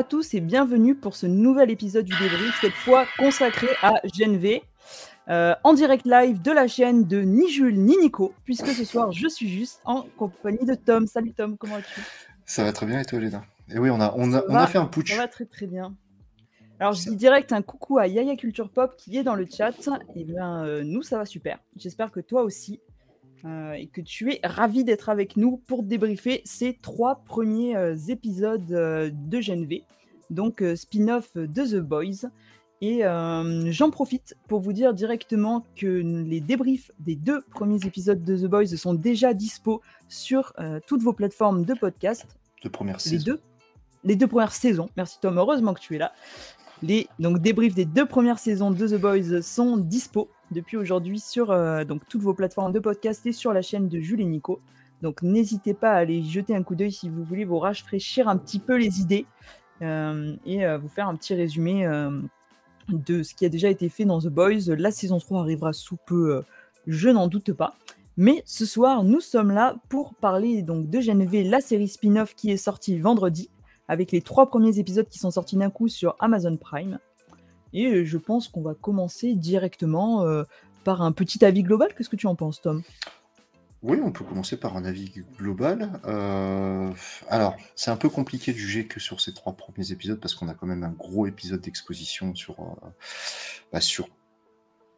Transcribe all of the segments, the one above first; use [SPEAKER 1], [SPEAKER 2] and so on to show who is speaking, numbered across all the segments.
[SPEAKER 1] à tous et bienvenue pour ce nouvel épisode du débrief, cette fois consacré à GNV, euh, en direct live de la chaîne de ni Jules ni Nico, puisque ce soir je suis juste en compagnie de Tom. Salut Tom, comment vas-tu?
[SPEAKER 2] Ça va très bien et toi Léna Et oui, on a, on a, on a fait un putsch.
[SPEAKER 1] Ça va très très bien. Alors je dis direct un coucou à Yaya Culture Pop qui est dans le chat. Et eh bien euh, nous ça va super. J'espère que toi aussi. Euh, et que tu es ravi d'être avec nous pour débriefer ces trois premiers euh, épisodes euh, de GNV, donc spin-off de The Boys. Et j'en profite pour vous dire directement que les débriefs des deux premiers épisodes de The Boys sont déjà dispo sur toutes vos plateformes de podcast.
[SPEAKER 2] De première
[SPEAKER 1] les Deux, les deux premières saisons. Merci Tom, heureusement que tu es là. Les donc, débriefs des deux premières saisons de The Boys sont dispo depuis aujourd'hui sur euh, donc, toutes vos plateformes de podcast et sur la chaîne de Jules et Nico. Donc n'hésitez pas à aller jeter un coup d'œil si vous voulez vous rafraîchir un petit peu les idées euh, et euh, vous faire un petit résumé de ce qui a déjà été fait dans The Boys. La saison 3 arrivera sous peu, je n'en doute pas. Mais ce soir, nous sommes là pour parler donc de GNV, la série spin-off qui est sortie vendredi, avec les trois premiers épisodes qui sont sortis d'un coup sur Amazon Prime. Et je pense qu'on va commencer directement euh, par un petit avis global. Qu'est-ce que tu en penses, Tom?
[SPEAKER 2] Oui, on peut commencer par un avis global. Euh, alors, c'est un peu compliqué de juger que sur ces trois premiers épisodes parce qu'on a quand même un gros épisode d'exposition sur, euh, bah, sur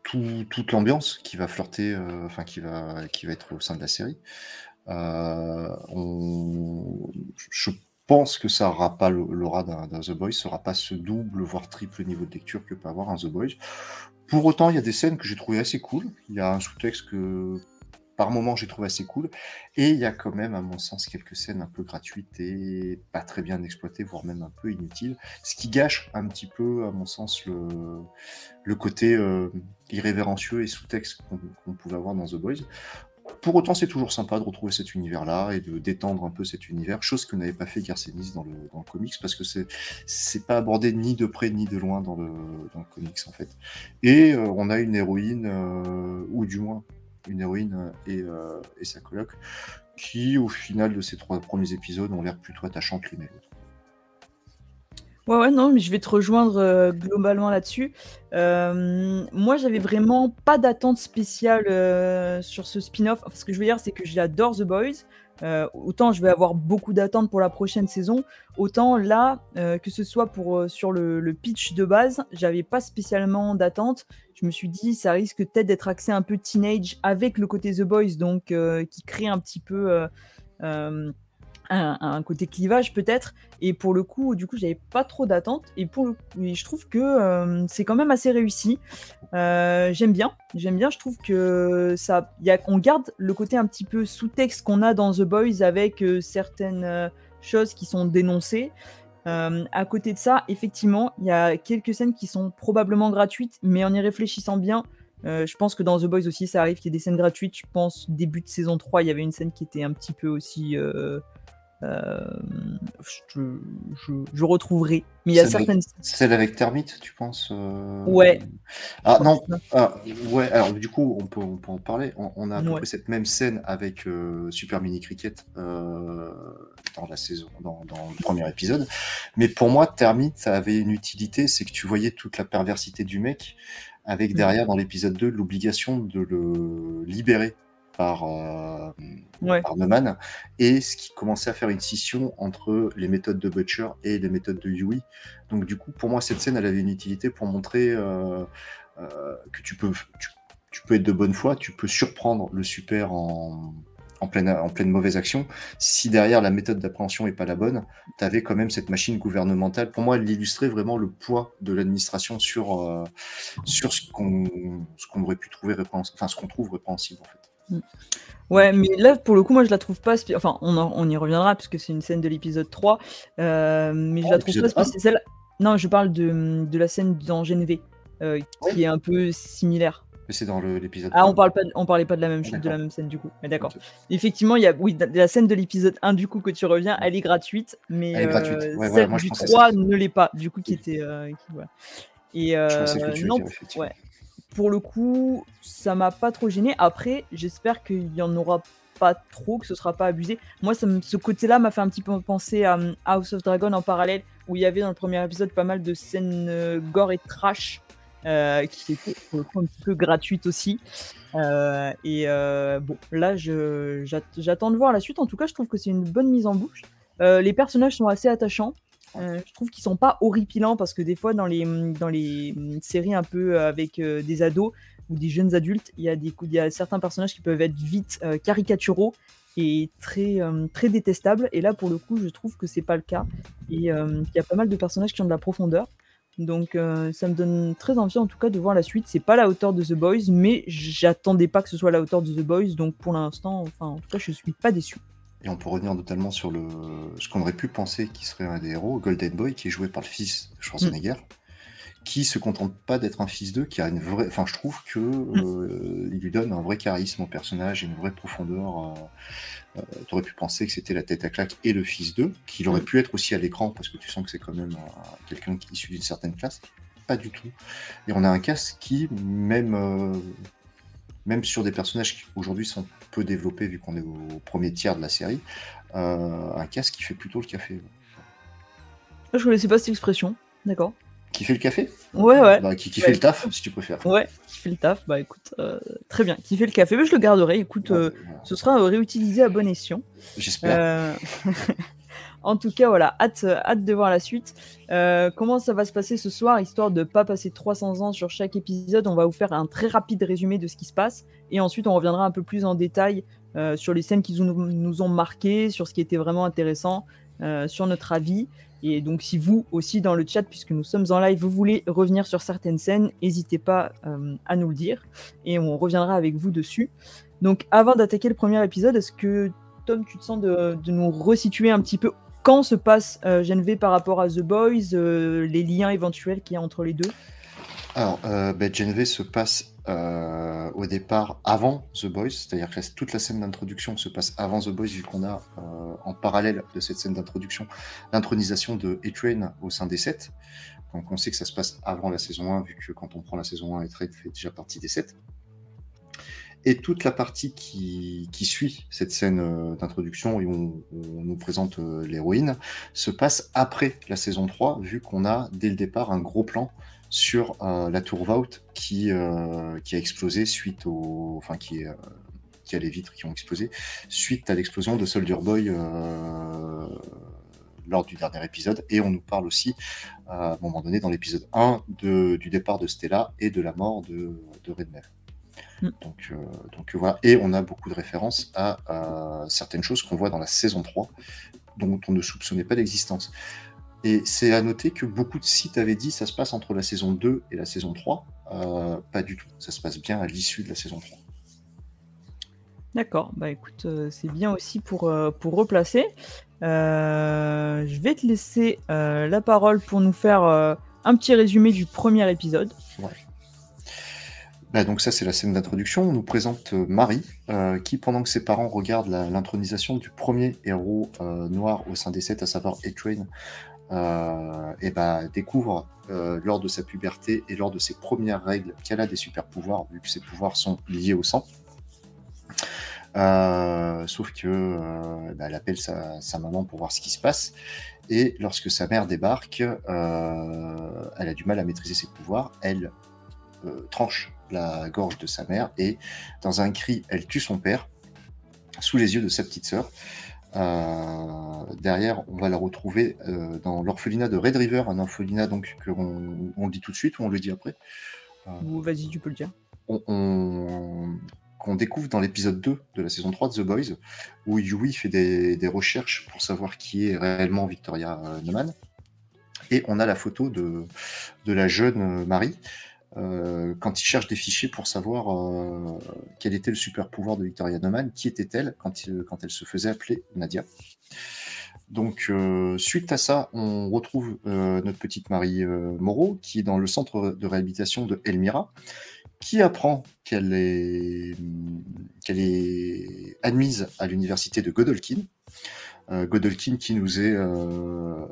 [SPEAKER 2] toute l'ambiance qui va flirter, enfin qui va, qui va être au sein de la série. Pense que ça n'aura pas l'aura d'un The Boys, ça n'aura pas ce double, voire triple niveau de lecture que peut avoir un The Boys. Pour autant, il y a des scènes que j'ai trouvé assez cool. Il y a un sous-texte que par moment j'ai trouvé assez cool. Et il y a quand même, à mon sens, quelques scènes un peu gratuites et pas très bien exploitées, voire même un peu inutiles. Ce qui gâche un petit peu, à mon sens, le, le côté euh, irrévérencieux et sous-texte qu'on pouvait avoir dans The Boys. Pour autant, c'est toujours sympa de retrouver cet univers-là et de détendre un peu cet univers, chose que n'avait pas fait Garcenis dans le, dans le comics, parce que c'est c'est pas abordé ni de près ni de loin dans le, dans le comics en fait. Et euh, on a une héroïne, euh, ou du moins une héroïne et, euh, et, sa coloc, qui au final de ces trois premiers épisodes ont l'air plutôt attachantes l'une et l'autre.
[SPEAKER 1] Ouais, ouais, non, mais je vais te rejoindre euh, globalement là-dessus. Euh, moi, j'avais vraiment pas d'attente spéciale euh, sur ce spin-off. Enfin, ce que je veux dire, c'est que j'adore The Boys. autant je vais avoir beaucoup d'attentes pour la prochaine saison, autant là, que ce soit pour sur le, le pitch de base, j'avais pas spécialement d'attente. Je me suis dit, ça risque peut-être d'être axé un peu teenage avec le côté The Boys, donc qui crée un petit peu un, côté clivage peut-être. Et pour le coup, du coup, j'avais pas trop d'attentes. Et pour le je trouve que euh, c'est quand même assez réussi. Euh, j'aime bien, j'aime bien. Je trouve que ça, on garde le côté un petit peu sous-texte qu'on a dans The Boys avec euh, certaines choses qui sont dénoncées. à côté de ça, effectivement, il y a quelques scènes qui sont probablement gratuites, mais en y réfléchissant bien, je pense que dans The Boys aussi, ça arrive qu'il y ait des scènes gratuites. Je pense début de saison 3, il y avait une scène qui était un petit peu aussi je, retrouverai.
[SPEAKER 2] Mais il y a certaines. celle avec Termite, tu penses euh,
[SPEAKER 1] Ouais.
[SPEAKER 2] Ah non. Ah, ouais. Alors du coup, on peut, on peut en parler. On, a à cette même scène avec euh, Super Mini Cricket dans la saison, dans, le premier épisode. Mais pour moi, Termite, ça avait une utilité, c'est que tu voyais toute la perversité du mec, avec mm. derrière dans l'épisode 2 l'obligation de le libérer par, euh, Neumann, et ce qui commençait à faire une scission entre les méthodes de Butcher et les méthodes de Yui. Donc du coup, pour moi, cette scène, elle avait une utilité pour montrer euh, euh, que tu peux, tu, peux être de bonne foi, tu peux surprendre le super en, en pleine, en pleine mauvaise action. Si derrière la méthode d'appréhension est pas la bonne, tu avais quand même cette machine gouvernementale. Pour moi, elle illustrait vraiment le poids de l'administration sur, euh, sur ce qu'on aurait pu trouver répréhensible, enfin ce qu'on trouve répréhensible en fait.
[SPEAKER 1] Ouais, mais là, pour le coup, moi, je la trouve pas. Enfin, on, on, y reviendra puisque c'est une scène de l'épisode 3. Euh, mais je oh, la trouve pas spéciale. Non, je parle de, de la scène dans GNV, euh, qui est un peu similaire.
[SPEAKER 2] Mais c'est dans l'épisode.
[SPEAKER 1] Ah, on parle pas, on parlait pas de la même chose, de la même scène du coup. Mais d'accord. Effectivement, il y a, oui, la scène de l'épisode 1 du coup que tu reviens, elle est gratuite, mais elle est gratuite. Euh, celle du 3 ne l'est pas, du coup qui était, qui, Et non, ouais pour le coup, ça m'a pas trop gêné. Après, j'espère qu'il y en aura pas trop, que ce sera pas abusé. Moi, ce côté-là m'a fait un petit peu penser à House of Dragon en parallèle, où il y avait dans le premier épisode pas mal de scènes gore et trash. qui étaient un petit peu gratuites aussi. et bon, là, j'attends de voir la suite. En tout cas, je trouve que c'est une bonne mise en bouche. les personnages sont assez attachants. Euh, je trouve qu'ils sont pas horripilants parce que des fois dans les, dans les séries un peu euh, avec euh, des ados ou des jeunes adultes, il y a y a certains personnages qui peuvent être vite caricaturaux et très très détestables. Et là pour le coup, je trouve que c'est pas le cas et il y a pas mal de personnages qui ont de la profondeur. Donc ça me donne très envie en tout cas de voir la suite. C'est pas la hauteur de The Boys, mais j'attendais pas que ce soit la hauteur de The Boys. Donc pour l'instant, enfin en tout cas, je suis pas déçu.
[SPEAKER 2] Et on peut revenir notamment sur le, ce qu'on aurait pu penser qui serait un des héros, Golden Boy, qui est joué par le fils de Schwarzenegger, mm. qui se contente pas d'être un fils d'eux, qui a une vraie. Enfin, je trouve que mm. euh, il lui donne un vrai charisme au personnage et une vraie profondeur. Euh, euh, tu aurais pu penser que c'était la tête à claque et le fils d'eux, qu'il aurait mm. pu être aussi à l'écran, parce que tu sens que c'est quand même quelqu'un qui est issu d'une certaine classe. Pas du tout. Et on a un cast qui, même même sur des personnages qui aujourd'hui sont peu développés vu qu'on est au premier tiers de la série, euh, un casque qui fait plutôt le café.
[SPEAKER 1] Ah, je connaissais pas cette expression, d'accord.
[SPEAKER 2] Qui fait le café?
[SPEAKER 1] Ouais, ouais.
[SPEAKER 2] Bah, qui, fait le taf, si tu préfères.
[SPEAKER 1] Ouais, qui fait le taf, bah écoute, euh, très bien. Qui fait le café, mais je le garderai. Écoute, euh, ce sera réutilisé à bon escient.
[SPEAKER 2] J'espère.
[SPEAKER 1] En tout cas, voilà, hâte, hâte de voir la suite. Euh, comment ça va se passer ce soir, histoire de ne pas passer 300 ans sur chaque épisode On va vous faire un très rapide résumé de ce qui se passe, et ensuite on reviendra un peu plus en détail euh, sur les scènes qui nous, ont marqué, sur ce qui était vraiment intéressant, euh, sur notre avis. Et donc, si vous aussi dans le chat, puisque nous sommes en live, vous voulez revenir sur certaines scènes, n'hésitez pas à nous le dire, et on reviendra avec vous dessus. Donc, avant d'attaquer le premier épisode, est-ce que Tom, tu te sens de, nous resituer un petit peu quand se passe euh, par rapport à The Boys, euh, les liens éventuels qu'il y a entre les deux?
[SPEAKER 2] Alors, euh, ben, se passe euh, au départ avant The Boys, c'est-à-dire que toute la scène d'introduction se passe avant The Boys, vu qu'on a en parallèle de cette scène d'introduction l'intronisation de A-Train au sein des 7. Donc on sait que ça se passe avant la saison 1, vu que quand on prend la saison 1, A-Train fait déjà partie des 7. Et toute la partie qui, suit cette scène euh, d'introduction et où on, nous présente euh, l'héroïne se passe après la saison 3, vu qu'on a dès le départ un gros plan sur euh, la tour Vault qui, qui a explosé suite au. Enfin, qui, a les vitres qui ont explosé suite à l'explosion de Soldier Boy lors du dernier épisode. Et on nous parle aussi, à un moment donné, dans l'épisode 1, de, du départ de Stella et de la mort de, de. Mm. Donc, euh, donc voilà. Et on a beaucoup de références à, certaines choses qu'on voit dans la saison 3, dont on ne soupçonnait pas l'existence. Et c'est à noter que beaucoup de sites avaient dit ça se passe entre la saison 2 et la saison 3. Euh, pas du tout. Ça se passe bien à l'issue de la saison 3.
[SPEAKER 1] D'accord, bah écoute, euh, c'est bien aussi pour, pour replacer. je vais te laisser la parole pour nous faire un petit résumé du premier épisode.
[SPEAKER 2] Ouais. Bah, donc ça, c'est la scène d'introduction. On nous présente euh, Marie, euh, qui, pendant que ses parents regardent l'intronisation du premier héros euh, noir au sein des sept, à savoir A-Train, et bah, découvre lors de sa puberté et lors de ses premières règles qu'elle a des super pouvoirs, vu que ses pouvoirs sont liés au sang. sauf que bah, elle appelle sa, sa, maman pour voir ce qui se passe. Et lorsque sa mère débarque, elle a du mal à maîtriser ses pouvoirs. Elle tranche la gorge de sa mère et dans un cri, elle tue son père sous les yeux de sa petite sœur. Euh, derrière, on va la retrouver euh, dans l'orphelinat de Red River, un orphelinat donc qu'on on le dit tout de suite ou on le dit après?
[SPEAKER 1] Euh, Vas-y, tu peux le dire.
[SPEAKER 2] On, qu'on découvre dans l'épisode 2 de la saison 3 de The Boys, où Yui fait des, des recherches pour savoir qui est réellement Victoria Neumann. Et on a la photo de, de la jeune Marie, euh, quand il cherche des fichiers pour savoir euh, quel était le super pouvoir de Victoria Neumann, qui était-elle quand, elle se faisait appeler Nadia. Donc, euh, suite à ça, on retrouve notre petite Marie Moreau, qui est dans le centre de réhabilitation de Elmira, qui apprend qu'elle est, admise à l'université de Godolkin, Godolkin qui nous est euh,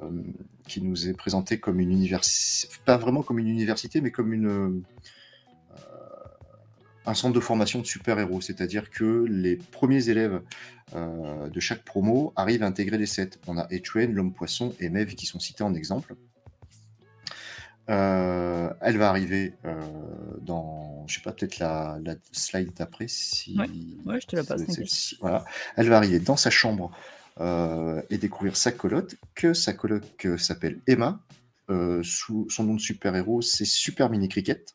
[SPEAKER 2] qui nous est présenté comme une université, pas vraiment comme une université, mais comme une euh, un centre de formation de super-héros, c'est-à-dire que les premiers élèves de chaque promo arrivent à intégrer les sets. On a Etuen, l'homme-poisson et Mev qui sont cités en exemple. elle va arriver dans, je sais pas, peut-être la, slide d'après. Si,
[SPEAKER 1] ouais. je te la passe.
[SPEAKER 2] voilà. Elle va arriver dans sa chambre et découvrir sa coloc, que sa coloc s'appelle Emma. sous son nom de super-héros, c'est Super Mini Cricket.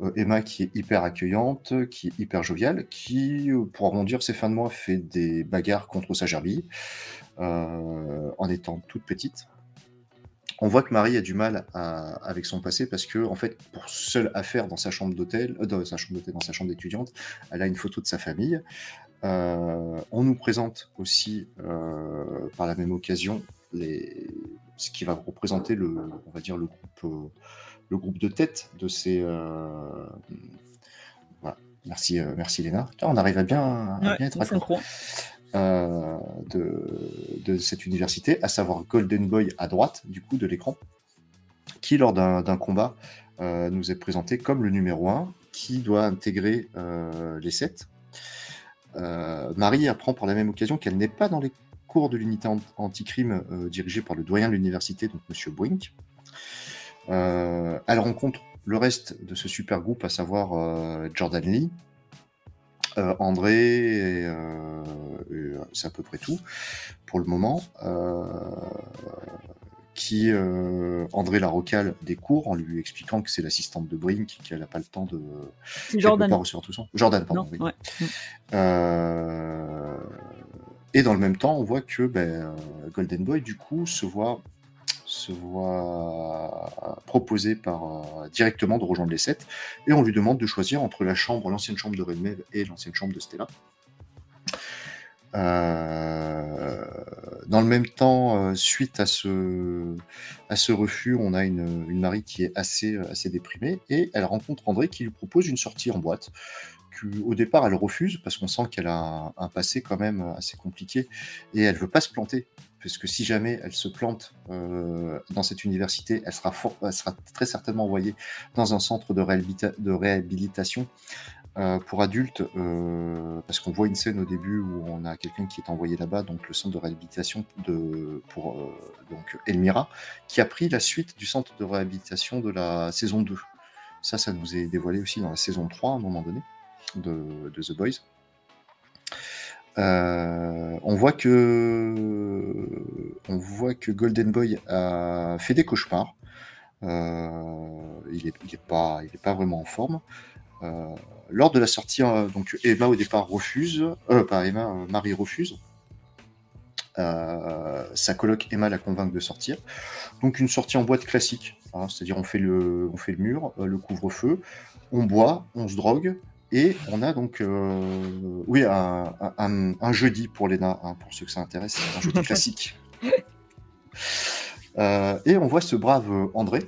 [SPEAKER 2] Euh, Emma qui est hyper accueillante, qui est hyper joviale, qui, euh, pour arrondir ses fins de mois, fait des bagarres contre sa gerbille euh, en étant toute petite. On voit que Marie a du mal avec son passé parce que, en fait, pour seule affaire dans sa chambre d'hôtel, dans sa chambre d'étudiante, elle a une photo de sa famille. On nous présente aussi, par la même occasion, les... ce qui va représenter le, on va dire, le groupe le groupe de tête de ces. Euh, merci, euh, merci Léna. on arrive à bien, être à euh, de, cette université, à savoir Golden Boy à droite du coup de l'écran, qui lors d'un combat nous est présenté comme le numéro 1 qui doit intégrer les 7. Marie apprend par la même occasion qu'elle n'est pas dans les cours de l'unité anti-crime dirigée par le doyen de l'université, donc Monsieur Boink. Euh, elle rencontre le reste de ce super groupe, à savoir euh, Jordan Lee, euh, André, c'est à peu près tout pour le moment. Qui André la recale des cours en lui expliquant que c'est l'assistante de Brink, qu'elle n'a pas le temps de.
[SPEAKER 1] Jordan.
[SPEAKER 2] Pas tout ça. Jordan, pardon. et dans le même temps, on voit que ben, Golden Boy, du coup, se voit se voit proposer par, euh, directement de rejoindre les 7 et on lui demande de choisir entre la chambre, l'ancienne chambre de Redmev et l'ancienne chambre de Stella. Euh, dans le même temps, euh, suite à ce, refus, on a une, une, Marie qui est assez, déprimée et elle rencontre André qui lui propose une sortie en boîte. Au départ, elle refuse parce qu'on sent qu'elle a un, passé quand même assez compliqué et elle veut pas se planter parce que si jamais elle se plante euh, dans cette université, elle sera, très certainement envoyée dans un centre de réhabilitation euh, pour adultes, euh, parce qu'on voit une scène au début où on a quelqu'un qui est envoyé là-bas, donc le centre de réhabilitation de, pour donc Elmira, qui a pris la suite du centre de réhabilitation de la saison 2. Ça, ça nous est dévoilé aussi dans la saison 3 à un moment donné de, The Boys. Euh, on voit que on voit que Golden Boy a fait des cauchemars. Euh, il n'est pas, il est pas vraiment en forme. Euh, lors de la sortie, donc Emma au départ refuse, pas Emma, Marie refuse. sa coloc Emma la convainc de sortir. Donc une sortie en boîte classique, hein, c'est-à-dire on fait le, on fait le mur, le couvre-feu, on boit, on se drogue, et on a donc, euh, oui, un, jeudi pour Léna, hein, pour ceux que ça intéresse, un jeudi classique. Euh, et on voit ce brave André,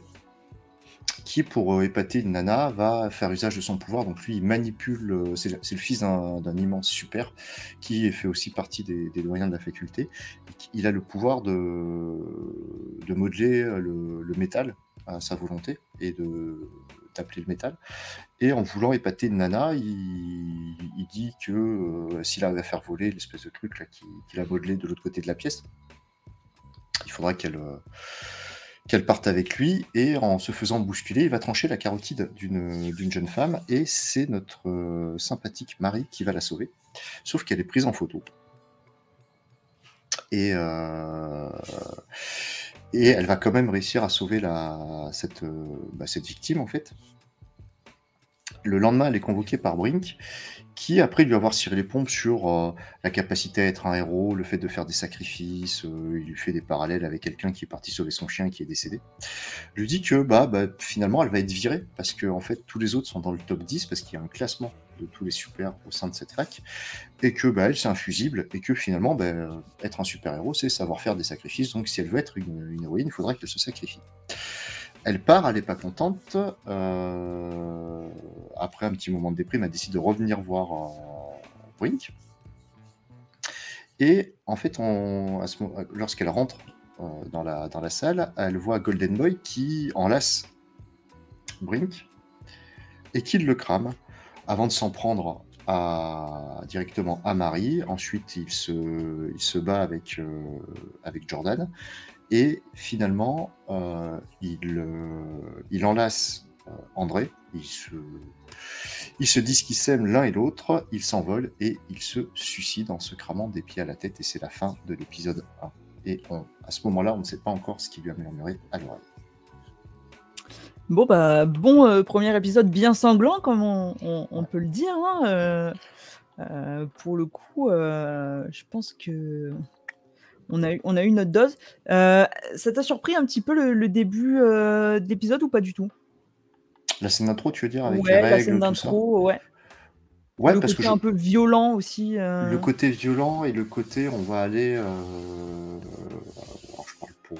[SPEAKER 2] pour épater une nana, va faire usage de son pouvoir. Donc lui, il manipule, c'est le fils d'un immense super, qui fait aussi partie des, doyens de la faculté. Il a le pouvoir de, de modeler le, le métal à sa volonté et de d'appeler le métal. Et en voulant épater nana, il, dit que euh, s'il arrive à faire voler l'espèce de truc qu'il a modelé de l'autre côté de la pièce, il faudra qu'elle euh, qu'elle parte avec lui. Et en se faisant bousculer, il va trancher la carotide d'une jeune femme. Et c'est notre euh, sympathique Marie qui va la sauver. Sauf qu'elle est prise en photo. Et, et elle va quand même réussir à sauver la, cette, euh, bah, cette victime, en fait. Le lendemain, elle est convoquée par Brink, qui, après lui avoir ciré les pompes sur euh, la capacité à être un héros, le fait de faire des sacrifices, euh, il lui fait des parallèles avec quelqu'un qui est parti sauver son chien qui est décédé, lui dit que bah, bah, finalement, elle va être virée, parce que en fait, tous les autres sont dans le top 10, parce qu'il y a un classement de tous les super au sein de cette fac, et que bah, elle, c'est un fusible, et que finalement, être un super-héros, c'est savoir faire des sacrifices, donc si elle veut être une, héroïne, il faudra qu'elle se sacrifie. Elle part, elle n'est pas contente. Euh, après un petit moment de déprime, elle décide de revenir voir euh, Et en fait, lorsqu'elle rentre euh, dans, la, salle, elle voit Golden Boy qui enlace Brink et qui le crame avant de s'en prendre directement à Marie. Ensuite, il se, bat avec Jordan. Et finalement, euh, il, il enlace André. Ils se, ils se disent qu'ils s'aiment l'un et l'autre. Ils s'envolent et ils se suicident en se cramant des pieds à la tête. Et c'est la fin de l'épisode 1. Et à ce moment-là, on ne sait pas encore ce qui lui a murmuré à l'oreille.
[SPEAKER 1] Bon, bah, bon euh, premier épisode bien sanglant, comme on, peut le dire. Hein, euh, euh, pour le coup, je pense que on a, eu, on a eu notre dose. ça t'a surpris un petit peu le, début de l'épisode ou pas du tout?
[SPEAKER 2] La scène d'intro, tu veux dire avec
[SPEAKER 1] Ouais, la scène d'intro, ouais. Ouais, le parce côté que un peu violent aussi.
[SPEAKER 2] Le côté violent et le côté on va aller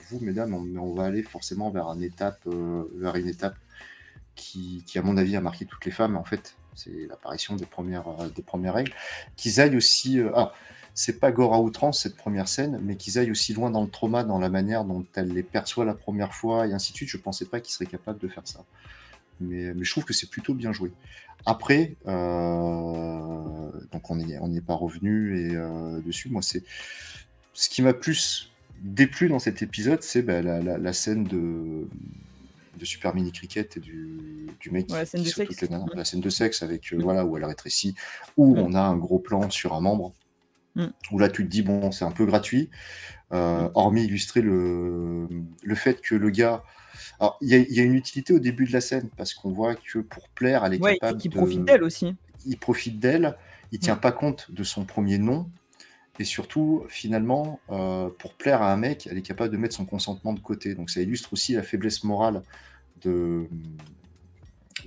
[SPEAKER 2] vous, mesdames, on, on va aller forcément vers, un étape, euh, vers une étape qui, à mon avis, a marqué toutes les femmes, en fait. C'est l'apparition des premières, euh, des premières règles. Qu'ils aillent aussi. Euh, ah, c'est pas gore à outrance, cette première scène, mais qu'ils aillent aussi loin dans le trauma, dans la manière dont elle les perçoit la première fois, et ainsi de suite. Je pensais pas qu'ils seraient capables de faire ça. Mais, mais je trouve que c'est plutôt bien joué. Après, donc on n'est on pas revenu et, dessus. Moi, c'est ce qui m'a plus déplu dans cet épisode, c'est bah, la, scène de, de Super Mini Cricket et du, du mec
[SPEAKER 1] la scène de sexe.
[SPEAKER 2] la scène de sexe avec euh, voilà où elle rétrécit, où on a un gros plan sur un membre, mm. où là tu te dis bon c'est un peu gratuit, euh, hormis illustrer le, le fait que le gars alors, il y, a une utilité au début de la scène parce qu'on voit que pour plaire, elle est capable.
[SPEAKER 1] Il profite d'elle aussi.
[SPEAKER 2] Il profite d'elle. Il tient mm. pas compte de son premier nom. Et surtout, finalement, euh, pour plaire à un mec, elle est capable de mettre son consentement de côté. Donc ça illustre aussi la faiblesse morale de,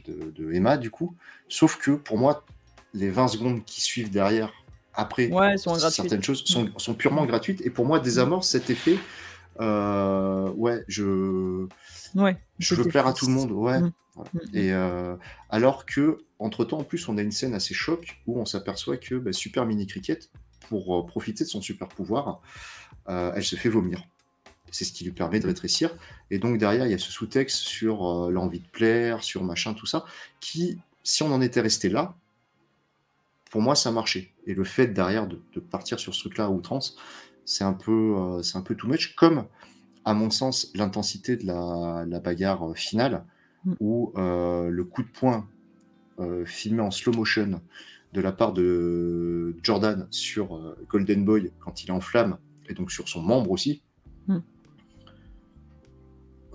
[SPEAKER 2] de, Emma, du coup. Sauf que pour moi, les 20 secondes qui suivent derrière, après certaines choses, sont, sont, purement gratuites. Et pour moi, désamorce cet effet. Euh, ouais, je,
[SPEAKER 1] ouais,
[SPEAKER 2] je veux plaire à tout le monde. Ouais. Mm. Mm, mm. Et euh, alors que, entre temps, en plus, on a une scène assez choc où on s'aperçoit que bah, Super Mini Cricket, pour euh, profiter de son super pouvoir, elle se fait vomir. C'est ce qui lui permet de rétrécir. Et donc derrière, il y a ce sous-texte sur l'envie de plaire, sur machin, tout ça, qui, si on en était resté là, pour moi, ça marchait. Et le fait derrière de, partir sur ce truc-là à outrance, c'est un peu, c'est un peu too much. Comme, à mon sens, l'intensité de la, bagarre finale, mm. où le coup de poing filmé en slow motion de la part de Jordan sur euh, Golden Boy quand il est en flamme, et donc sur son membre aussi, hmm.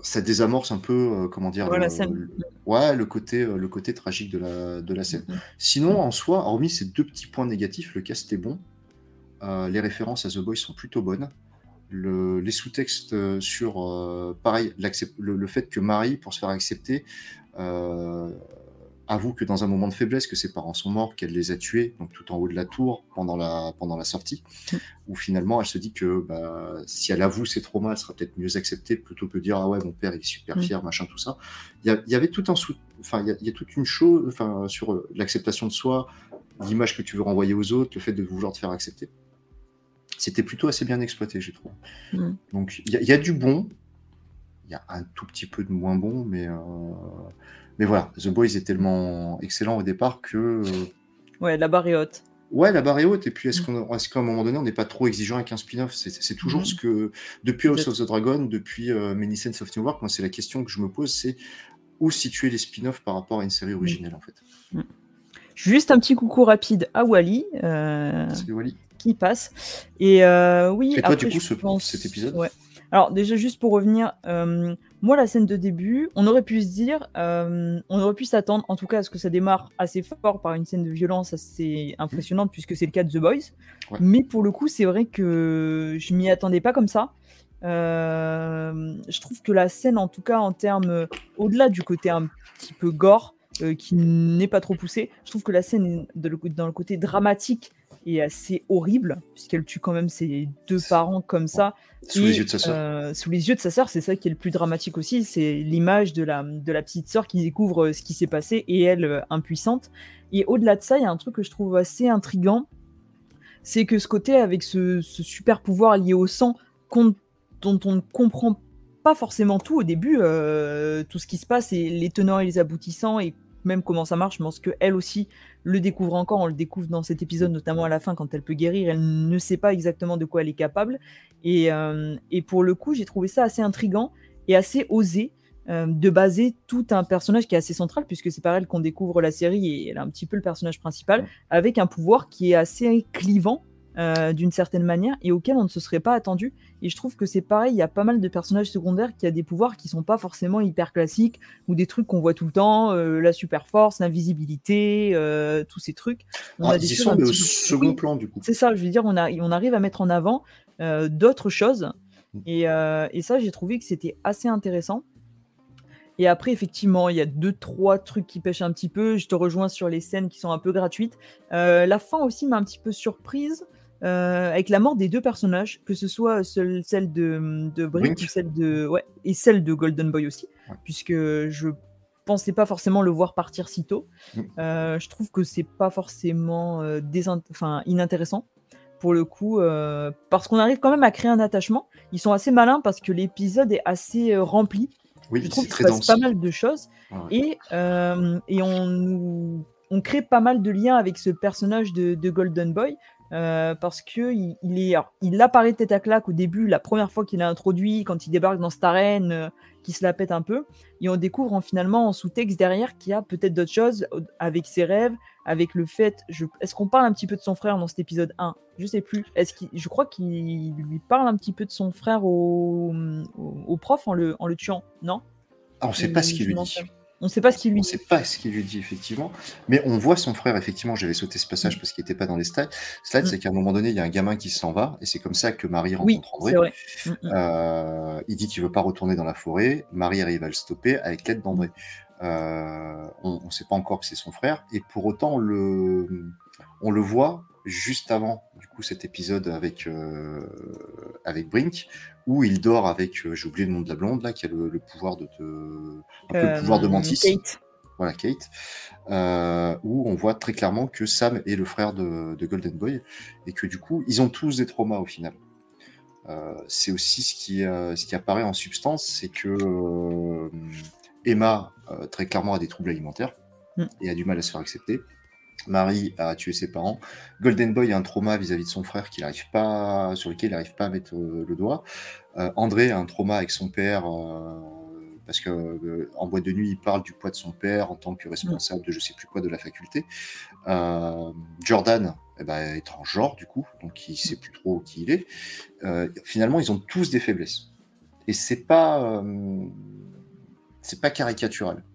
[SPEAKER 2] Ça désamorce un peu, euh, comment dire, le, ouais, le côté, euh, le côté tragique de la, de la scène. Hmm. Sinon, en soi, hormis ces deux petits points négatifs, le cast est bon, les références à The Boy sont plutôt bonnes. les sous-textes sur, pareil, le, le, fait que Marie, pour se faire accepter, avoue que dans un moment de faiblesse, que ses parents sont morts, qu'elle les a tués, donc tout en haut de la tour pendant la, pendant la sortie, mm. où finalement elle se dit que bah, si elle avoue ses traumas, elle sera peut-être mieux acceptée plutôt que de dire ah ouais mon père il est super mm. fier, machin tout ça. Il y, avait tout un sou... enfin il y, a toute une chose, enfin sur euh, l'acceptation de soi, l'image que tu veux renvoyer aux autres, le fait de vouloir te faire accepter. C'était plutôt assez bien exploité, j'ai trouvé. Mm. Donc il y, a du bon, il y a un tout petit peu de moins bon, mais euh, mais voilà, The Boys est tellement excellent au départ que. Euh,
[SPEAKER 1] ouais, la barre est haute.
[SPEAKER 2] Ouais, la barre est haute. Et puis, est-ce mm. qu'on, est qu'à un moment donné, on n'est pas trop exigeant avec un spin-off? C'est, toujours mm. ce que. Depuis House of the Dragon, depuis euh, Many Sense of New York, moi, c'est la question que je me pose c'est où situer les spin-offs par rapport à une série originelle, en fait?
[SPEAKER 1] Mm. Juste un petit coucou rapide à Wally. Euh,
[SPEAKER 2] Wally.
[SPEAKER 1] Qui passe. Et euh, oui.
[SPEAKER 2] Et toi, du coup, ce, cet épisode?
[SPEAKER 1] Ouais. Alors, déjà, juste pour revenir, moi, la scène de début, on aurait pu se dire, euh, on aurait pu s'attendre, en tout cas, à ce que ça démarre assez fort par une scène de violence assez impressionnante, puisque c'est le cas de The Boys. Mais pour le coup, c'est vrai que je m'y attendais pas comme ça. Euh, je trouve que la scène, en tout cas, en termes, au-delà du côté un petit peu gore, euh, qui n'est pas trop poussé, je trouve que la scène, dans le côté dramatique, est assez horrible, puisqu'elle tue quand même ses deux parents comme ça.
[SPEAKER 2] Sous les yeux de sa sœur.
[SPEAKER 1] Euh, sous les yeux de sa sœur, c'est ça qui est le plus dramatique aussi, c'est l'image de la, de la petite sœur qui découvre euh, ce qui s'est passé et elle euh, impuissante. Et au-delà de ça, il y a un truc que je trouve assez intrigant, c'est que ce côté avec ce, super pouvoir lié au sang, dont on ne comprend pas forcément tout au début, tout ce qui se passe et les tenants et les aboutissants et même comment ça marche. Je pense qu'elle aussi le découvre encore. On le découvre dans cet épisode, notamment à la fin, quand elle peut guérir. Elle ne sait pas exactement de quoi elle est capable. Et, euh, et pour le coup, j'ai trouvé ça assez intrigant et assez osé. Euh, de baser tout un personnage qui est assez central, puisque c'est par elle qu'on découvre la série et elle est un petit peu le personnage principal, avec un pouvoir qui est assez clivant euh, d'une certaine manière et auquel on ne se serait pas attendu. Et je trouve que c'est pareil, il y a pas mal de personnages secondaires qui ont des pouvoirs qui sont pas forcément hyper classiques ou des trucs qu'on voit tout le temps, euh, la super force, l'invisibilité, euh, tous ces trucs.
[SPEAKER 2] On ah, a des ils sont au second plan du coup.
[SPEAKER 1] C'est ça, je veux dire, on, a, on arrive à mettre en avant d'autres choses. Mm. Et, et ça, j'ai trouvé que c'était assez intéressant. Et après, effectivement, il y a deux, trois trucs qui pêchent un petit peu. Je te rejoins sur les scènes qui sont un peu gratuites. la fin aussi m'a un petit peu surprise. Euh, avec la mort des deux personnages, que ce soit celle, de, de Brink, ou celle de, ouais, et celle de Golden Boy aussi, puisque je pensais pas forcément le voir partir si tôt. Mm. Euh, je trouve que c'est pas forcément euh, inintéressant pour le coup, parce qu'on arrive quand même à créer un attachement. Ils sont assez malins parce que l'épisode est assez rempli.
[SPEAKER 2] Oui,
[SPEAKER 1] je trouve qu'il se passe pas mal de choses et, et on nous on crée pas mal de liens avec ce personnage de, de Golden Boy euh, parce que il, est, il apparaît tête à claque au début, la première fois qu'il est introduit, quand il débarque dans cette arène, euh, qui se la pète un peu, et on découvre finalement en sous-texte derrière qu'il y a peut-être d'autres choses avec ses rêves, avec le fait. Je, est-ce qu'on parle un petit peu de son frère dans cet épisode 1 Je sais plus. Est-ce qu'il, je crois qu'il lui parle un petit peu de son frère au, au, prof en le, en le tuant, non?
[SPEAKER 2] On ne sait pas ce qu'il lui dit.
[SPEAKER 1] On ne sait pas ce qu'il lui
[SPEAKER 2] dit. On ne sait pas ce qu'il lui dit, effectivement. Mais on voit son frère, effectivement, j'avais sauté ce passage mm. parce qu'il n'était pas dans les slides. Slides, mm. c'est qu'à un moment donné, il y a un gamin qui s'en va, et c'est comme ça que Marie rencontre André. Vrai. Mm, euh, il dit qu'il veut pas retourner dans la forêt. Marie arrive à le stopper avec l'aide d'André. Euh, on ne sait pas encore que c'est son frère, et pour autant, on le, on le voit juste avant du coup cet épisode avec euh, avec Brink où il dort avec euh, j'ai oublié le nom de la blonde là qui a le, pouvoir de te un peu le pouvoir de euh, Mantis Kate. voilà Kate où on voit très clairement que Sam est le frère de, Golden Boy et que du coup ils ont tous des traumas au final c'est aussi ce qui ce qui apparaît en substance c'est que Emma très clairement a des troubles alimentaires mm. et a du mal à se faire accepter Marie a tué ses parents. Golden Boy a un trauma vis-à-vis de son frère qu'il pas, sur lequel il n'arrive pas à mettre euh, le doigt. Euh, André a un trauma avec son père euh, parce que en boîte de nuit, il parle du poids de son père en tant que responsable de je sais plus quoi de la faculté. Jordan eh ben, est du coup, donc il sait plus trop qui il est. finalement, ils ont tous des faiblesses et c'est pas c'est pas caricatural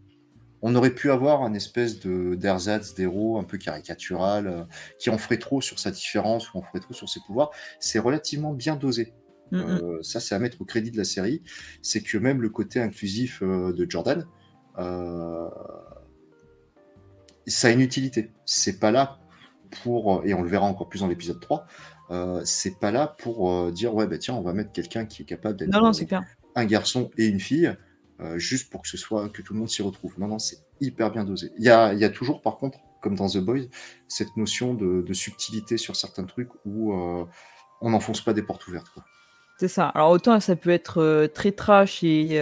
[SPEAKER 2] on aurait pu avoir un espèce de d'ersatz d'héros un peu caricatural euh, qui en ferait trop sur sa différence ou en ferait trop sur ses pouvoirs. C'est relativement bien dosé. Mm. Euh, ça, c'est à mettre au crédit de la série. C'est que même le côté inclusif euh, de Jordan, ça a une utilité. C'est pas là pour, et on le verra encore plus dans l'épisode 3, c'est pas là pour dire ouais, bah tiens, on va mettre quelqu'un qui est capable d'être un garçon et une fille. Euh, juste pour que ce soit que tout le monde s'y retrouve. Non, non, c'est hyper bien dosé. Il y a, y a, toujours, par contre, comme dans The Boys, cette notion de, de subtilité sur certains trucs où euh, on n'enfonce pas des portes ouvertes.
[SPEAKER 1] C'est ça. Alors autant ça peut être euh, très trash et,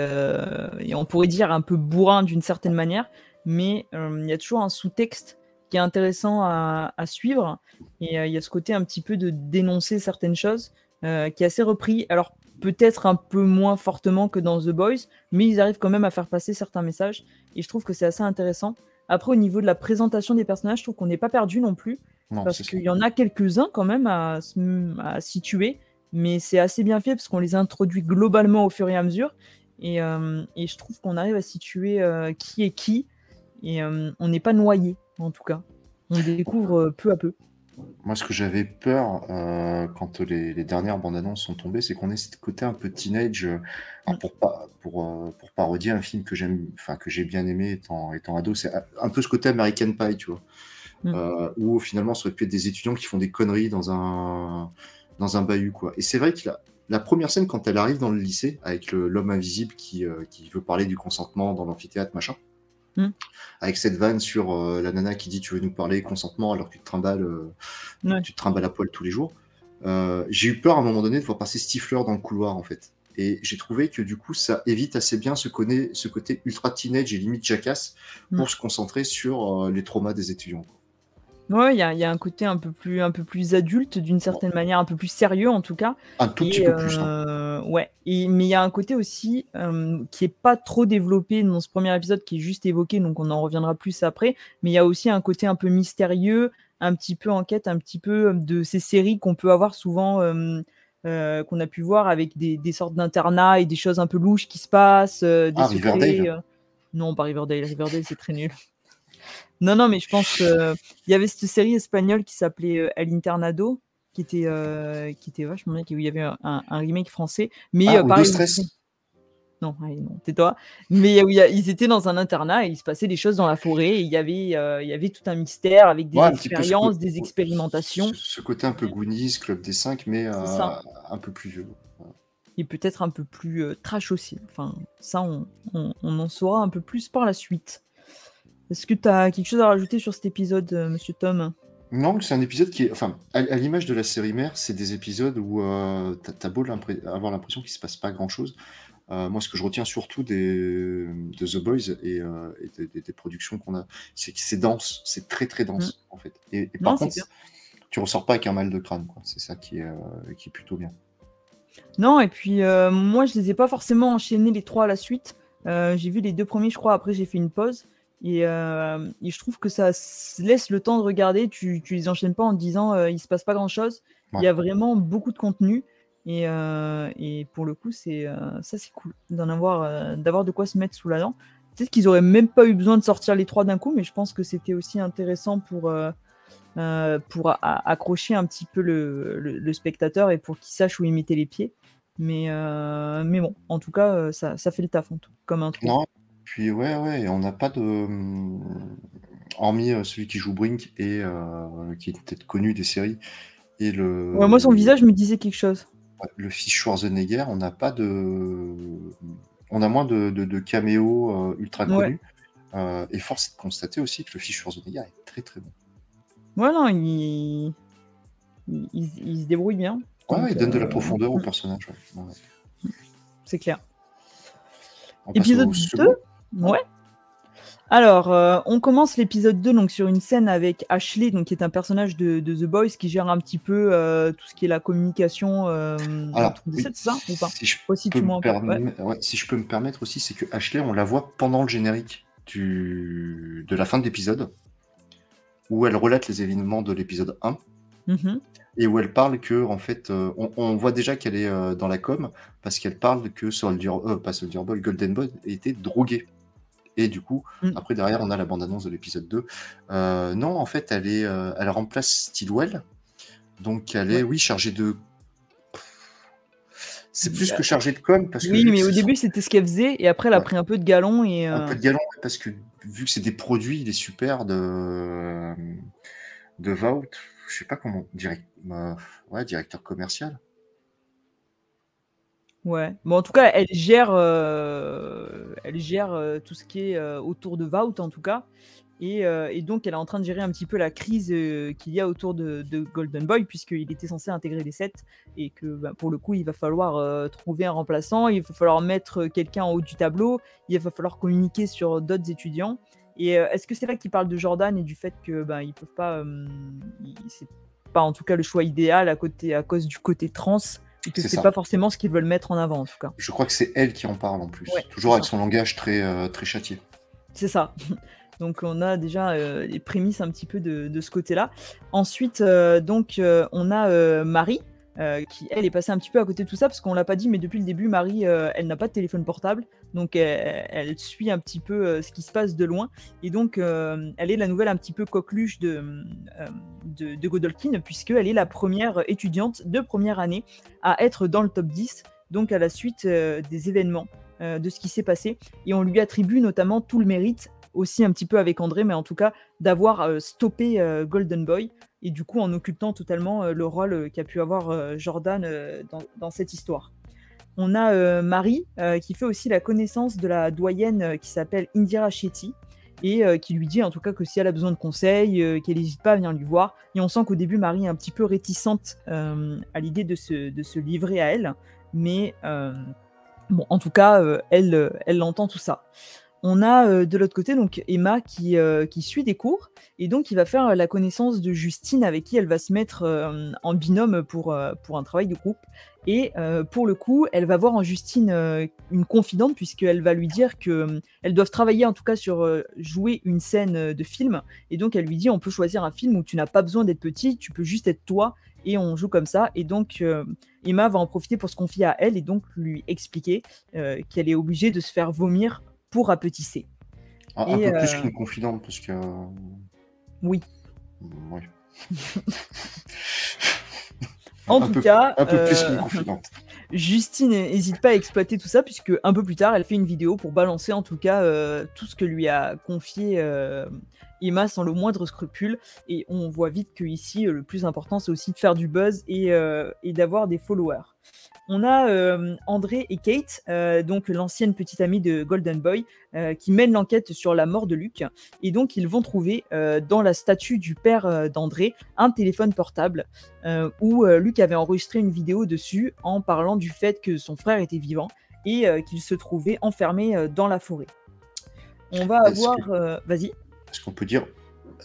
[SPEAKER 1] on pourrait dire un peu bourrin d'une certaine manière, mais il y a toujours un sous-texte qui est intéressant à, à suivre et il y a ce côté un petit peu de dénoncer certaines choses qui est assez repris. Alors peut-être un peu moins fortement que dans The Boys, mais ils arrivent quand même à faire passer certains messages, et je trouve que c'est assez intéressant. Après, au niveau de la présentation des personnages, je trouve qu'on n'est pas perdu non plus, parce qu'il y en a quelques-uns quand même à, situer, mais c'est assez bien fait parce qu'on les introduit globalement au fur et à mesure, et, euh, je trouve qu'on arrive à situer euh, qui est qui, et euh, on n'est pas noyé en tout cas. On découvre peu à peu.
[SPEAKER 2] Moi, ce que j'avais peur euh, quand les, dernières bandes annonces sont tombées, c'est qu'on ait ce côté un peu teenage. Euh, mm. pour, pas, pour, euh, pour parodier un film que j'aime, enfin que j'ai bien aimé étant, étant ado, c'est un peu ce côté American Pie, tu vois. Mm. où finalement, ça aurait pu être des étudiants qui font des conneries dans un, dans un bahut, quoi. Et c'est vrai que la, la première scène, quand elle arrive dans le lycée, avec l'homme invisible qui, qui veut parler du consentement dans l'amphithéâtre, machin, Hmm. Avec cette vanne sur euh, la nana qui dit tu veux nous parler consentement alors que tu te trimbales, euh, tu te trimbales à poil tous les jours. Euh, j'ai eu peur à un moment donné de voir passer Stifler dans le couloir en fait. Et j'ai trouvé que du coup, ça évite assez bien ce, ce côté ultra teenage et limite jacasse pour mm. se concentrer sur les traumas des étudiants.
[SPEAKER 1] Ouais, il y a, un côté un peu plus, un peu plus adulte, d'une certaine manière, un peu plus sérieux en tout cas.
[SPEAKER 2] Un tout petit peu plus. Hein.
[SPEAKER 1] Euh, ouais, et, mais il y a un côté aussi euh, qui est pas trop développé dans ce premier épisode, qui est juste évoqué, donc on en reviendra plus après. Mais il y a aussi un côté un peu mystérieux, un petit peu enquête, un petit peu euh, de ces séries qu'on peut avoir souvent, qu'on a pu voir avec des, sortes d'internats et des choses un peu louches qui se passent. des
[SPEAKER 2] ah, Riverdale
[SPEAKER 1] Non, pas Riverdale. Riverdale, c'est très nul. Non, non, mais je pense qu'il y avait cette série espagnole qui s'appelait euh, El Internado, qui était, euh, qui était vachement bien, où il y avait un, remake français. Mais
[SPEAKER 2] ah, euh, stress.
[SPEAKER 1] Non, non tais-toi. Mais où ils étaient dans un internat et il se passait des choses dans la forêt. Et il y avait, il y avait tout un mystère avec des expériences, des expérimentations.
[SPEAKER 2] Ce, côté un peu Goonies, Club des 5, mais un peu plus vieux.
[SPEAKER 1] Et peut-être un peu plus trash aussi. Enfin, ça, on, on, en saura un peu plus par la suite. Est-ce que tu as quelque chose à rajouter sur cet épisode, euh, monsieur Tom?
[SPEAKER 2] Non, c'est un épisode qui est. Enfin, à, l'image de la série mère, c'est des épisodes où euh, tu as, beau avoir l'impression qu'il se passe pas grand-chose. Euh, moi, ce que je retiens surtout des, de The Boys et, des, productions qu'on a, c'est que c'est dense, c'est très très dense mm. en fait. Et, par contre, tu ressors pas avec un mal de crâne, c'est ça qui est, qui est plutôt bien.
[SPEAKER 1] Non, et puis moi, je les ai pas forcément enchaînés les trois à la suite. j'ai vu les deux premiers, je crois, après j'ai fait une pause. Euh, et, je trouve que ça laisse le temps de regarder. Tu, tu les enchaînes pas en disant euh, il se passe pas grand chose. Il y a vraiment beaucoup de contenu. Et, euh, et pour le coup, c'est ça c'est cool d'en avoir, d'avoir de quoi se mettre sous la dent. Peut-être qu'ils auraient même pas eu besoin de sortir les trois d'un coup, mais je pense que c'était aussi intéressant pour, pour accrocher un petit peu le, le, spectateur et pour qu'il sache où il mettait les pieds. Mais, mais bon, en tout cas, ça, ça fait le taf en tout, comme un truc.
[SPEAKER 2] Puis ouais, ouais, on n'a pas de. Hum, hormis euh, celui qui joue Brink et euh, qui est peut-être connu des séries. Et le.
[SPEAKER 1] Ouais, moi, son visage me disait quelque chose.
[SPEAKER 2] le fils Schwarzenegger, on n'a pas de. On a moins de, de, caméos euh, ultra connus. et force est de constater aussi que le fils Schwarzenegger est très très bon.
[SPEAKER 1] Ouais, non, il. Il, se débrouille bien.
[SPEAKER 2] Ouais, il donne de la profondeur au personnage.
[SPEAKER 1] C'est clair. Épisode 2 Ouais. Alors, euh, on commence l'épisode 2 donc, sur une scène avec Ashley, donc, qui est un personnage de, The Boys qui gère un petit peu euh, tout ce qui est la communication euh,
[SPEAKER 2] Alors, c'est ça ou pas? si je, peux me si je peux me permettre aussi, c'est que Ashley, on la voit pendant le générique du... de la fin de l'épisode, où elle relate les événements de l'épisode 1. Mm-hmm. Et où elle parle que, en fait, on, voit déjà qu'elle est dans la com parce qu'elle parle que Soldier, pas Soldier Boy, Golden Boy était drogué. Et du coup, mm. après, derrière, on a la bande-annonce de l'épisode 2. Euh, non, en fait, elle, est, euh, elle remplace Stillwell. Donc, elle est, oui, chargée de. C'est plus que chargée de com. Parce
[SPEAKER 1] oui, mais au début, c'était ce qu'elle faisait. Et après, elle a pris un peu de galon. Et,
[SPEAKER 2] Un peu de galon, parce que vu que c'est des produits, il est super de. de Vault. Je sais pas comment. Direct... ouais, directeur commercial.
[SPEAKER 1] Ouais. Bon, en tout cas, elle gère, euh, elle gère euh, tout ce qui est euh, autour de Vault, en tout cas. Et, donc, elle est en train de gérer un petit peu la crise qu'il y a autour de, Golden Boy, puisqu'il était censé intégrer les sets. Et que bah, pour le coup, il va falloir trouver un remplaçant, il va falloir mettre quelqu'un en haut du tableau, il va falloir communiquer sur d'autres étudiants. Et est-ce que c'est là qu'il parle de Jordan et du fait que ben ils peuvent pas, c'est pas en tout cas le choix idéal à, côté, à cause du côté trans? C'est pas forcément ce qu'ils veulent mettre en avant en tout cas.
[SPEAKER 2] Je crois que c'est elle qui en parle en plus, toujours avec son langage très, euh, très châtié.
[SPEAKER 1] C'est ça. Donc on a déjà euh, les prémices un petit peu de, ce côté-là. Ensuite, euh, donc on a Marie qui elle est passée un petit peu à côté de tout ça parce qu'on l'a pas dit, mais depuis le début, Marie, elle n'a pas de téléphone portable, donc elle, suit un petit peu euh, ce qui se passe de loin, et donc elle est la nouvelle un petit peu coqueluche de, de, de Godolkin, puisqu'elle est la première étudiante de première année à être dans le top 10, donc à la suite des événements. de ce qui s'est passé et on lui attribue notamment tout le mérite aussi un petit peu avec André, mais en tout cas d'avoir stoppé Golden Boy et du coup en occultant totalement euh, le rôle euh, qu'a pu avoir euh, Jordan dans, cette histoire. On a Marie qui fait aussi la connaissance de la doyenne qui s'appelle Indira Shetty et qui lui dit en tout cas que si elle a besoin de conseils, qu'elle n'hésite pas à venir lui voir. Et on sent qu'au début Marie est un petit peu réticente à l'idée de se, livrer à elle, mais en tout cas, elle, entend tout ça. On a de l'autre côté donc Emma qui, qui suit des cours et donc il va faire la connaissance de Justine avec qui elle va se mettre en binôme pour un travail de groupe. Et pour le coup, elle va voir en Justine une confidente puisqu'elle va lui dire que elles doivent travailler en tout cas sur jouer une scène de film. Et donc elle lui dit on peut choisir un film où tu n'as pas besoin d'être petit, tu peux juste être toi et on joue comme ça. Et donc Emma va en profiter pour se confier à elle et donc lui expliquer qu'elle est obligée de se faire vomir pour rapetisser.
[SPEAKER 2] Un, un peu plus qu'une confidente, parce que.
[SPEAKER 1] Oui.
[SPEAKER 2] Oui.
[SPEAKER 1] en tout cas.
[SPEAKER 2] Un peu plus qu'une confidente.
[SPEAKER 1] Justine n'hésite pas à exploiter tout ça, puisque un peu plus tard, elle fait une vidéo pour balancer en tout cas tout ce que lui a confié Emma sans le moindre scrupule. Et on voit vite que ici, le plus important, c'est aussi de faire du buzz et, et d'avoir des followers. On a euh, André et Kate, euh, donc l'ancienne petite amie de Golden Boy, euh, qui mènent l'enquête sur la mort de Luc. Et donc, ils vont trouver dans la statue du père d'André un téléphone portable où Luc avait enregistré une vidéo dessus en parlant du fait que son frère était vivant et qu'il se trouvait enfermé dans la forêt. On va avoir. Vas-y.
[SPEAKER 2] Est-ce qu'on peut dire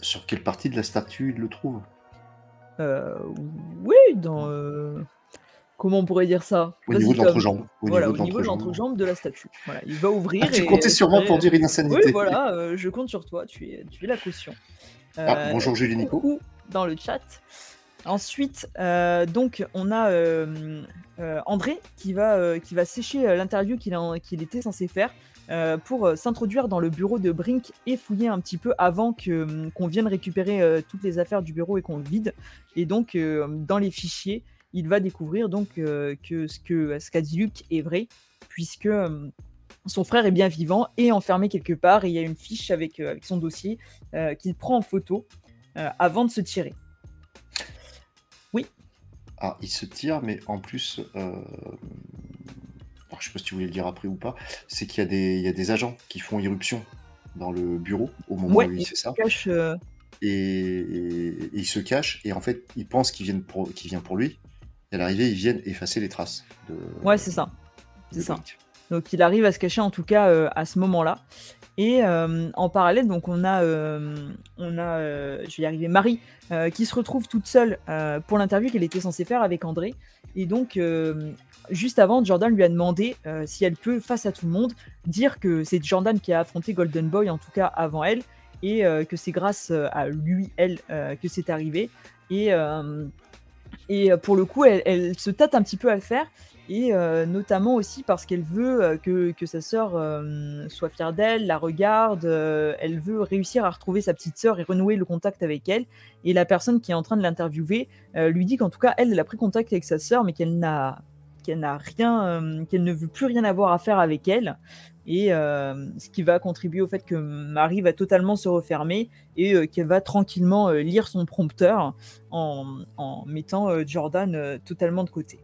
[SPEAKER 2] sur quelle partie de la statue il le trouve?
[SPEAKER 1] Oui, dans comment on pourrait dire ça?
[SPEAKER 2] Au niveau de l'entrejambe.
[SPEAKER 1] Voilà, au niveau de l'entrejambe de la statue. Voilà, il va ouvrir.
[SPEAKER 2] Ah, tu comptais sur moi pour dire une insanité.
[SPEAKER 1] Oui, voilà, euh, je compte sur toi, tu es, tu es la caution.
[SPEAKER 2] Ah, euh, bonjour Julie Nico.
[SPEAKER 1] Dans le chat. Ensuite, euh, donc, on a André qui va, qui va sécher l'interview qu'il, était censé faire pour s'introduire dans le bureau de Brink et fouiller un petit peu avant que, qu'on vienne récupérer toutes les affaires du bureau et qu'on le vide. Et donc, dans les fichiers, il va découvrir donc euh, que ce que ce qu'a dit Luc est vrai, puisque euh, son frère est bien vivant et enfermé quelque part, et il y a une fiche avec, euh, avec son dossier qu'il prend en photo avant de se tirer. Oui.
[SPEAKER 2] Ah, il se tire, mais en plus, alors, je sais pas si tu voulais le dire après ou pas, c'est qu'il y, a des, il y a des agents qui font irruption dans le bureau au moment où il fait ça. Et, et, il se cache, et en fait, il pense qu'il vient pour, vient pour lui, et à l'arrivée, ils viennent effacer les traces. De,
[SPEAKER 1] ouais, c'est ça. C'est ça. Donc il arrive à se cacher en tout cas euh, à ce moment-là. Et euh, en parallèle, donc on a, euh, on a je vais y arriver, Marie, qui se retrouve toute seule pour l'interview qu'elle était censée faire avec André. Et donc, juste avant, Jordan lui a demandé si elle peut, face à tout le monde, dire que c'est Jordan qui a affronté Golden Boy, en tout cas avant elle, et que c'est grâce à lui, elle, que c'est arrivé. Et et euh, pour le coup, elle, se tâte un petit peu à le faire. Et euh, notamment aussi parce qu'elle veut euh, que, que, sa sœur soit fière d'elle, la regarde, elle veut réussir à retrouver sa petite sœur et renouer le contact avec elle. Et la personne qui est en train de l'interviewer lui dit qu'en tout cas, elle, elle a pris contact avec sa sœur, mais qu'elle n'a qu'elle n'a rien, qu'elle ne veut plus rien avoir à faire avec elle, et euh, ce qui va contribuer au fait que Marie va totalement se refermer et euh, qu'elle va tranquillement euh, lire son prompteur en, mettant Jordan totalement de côté.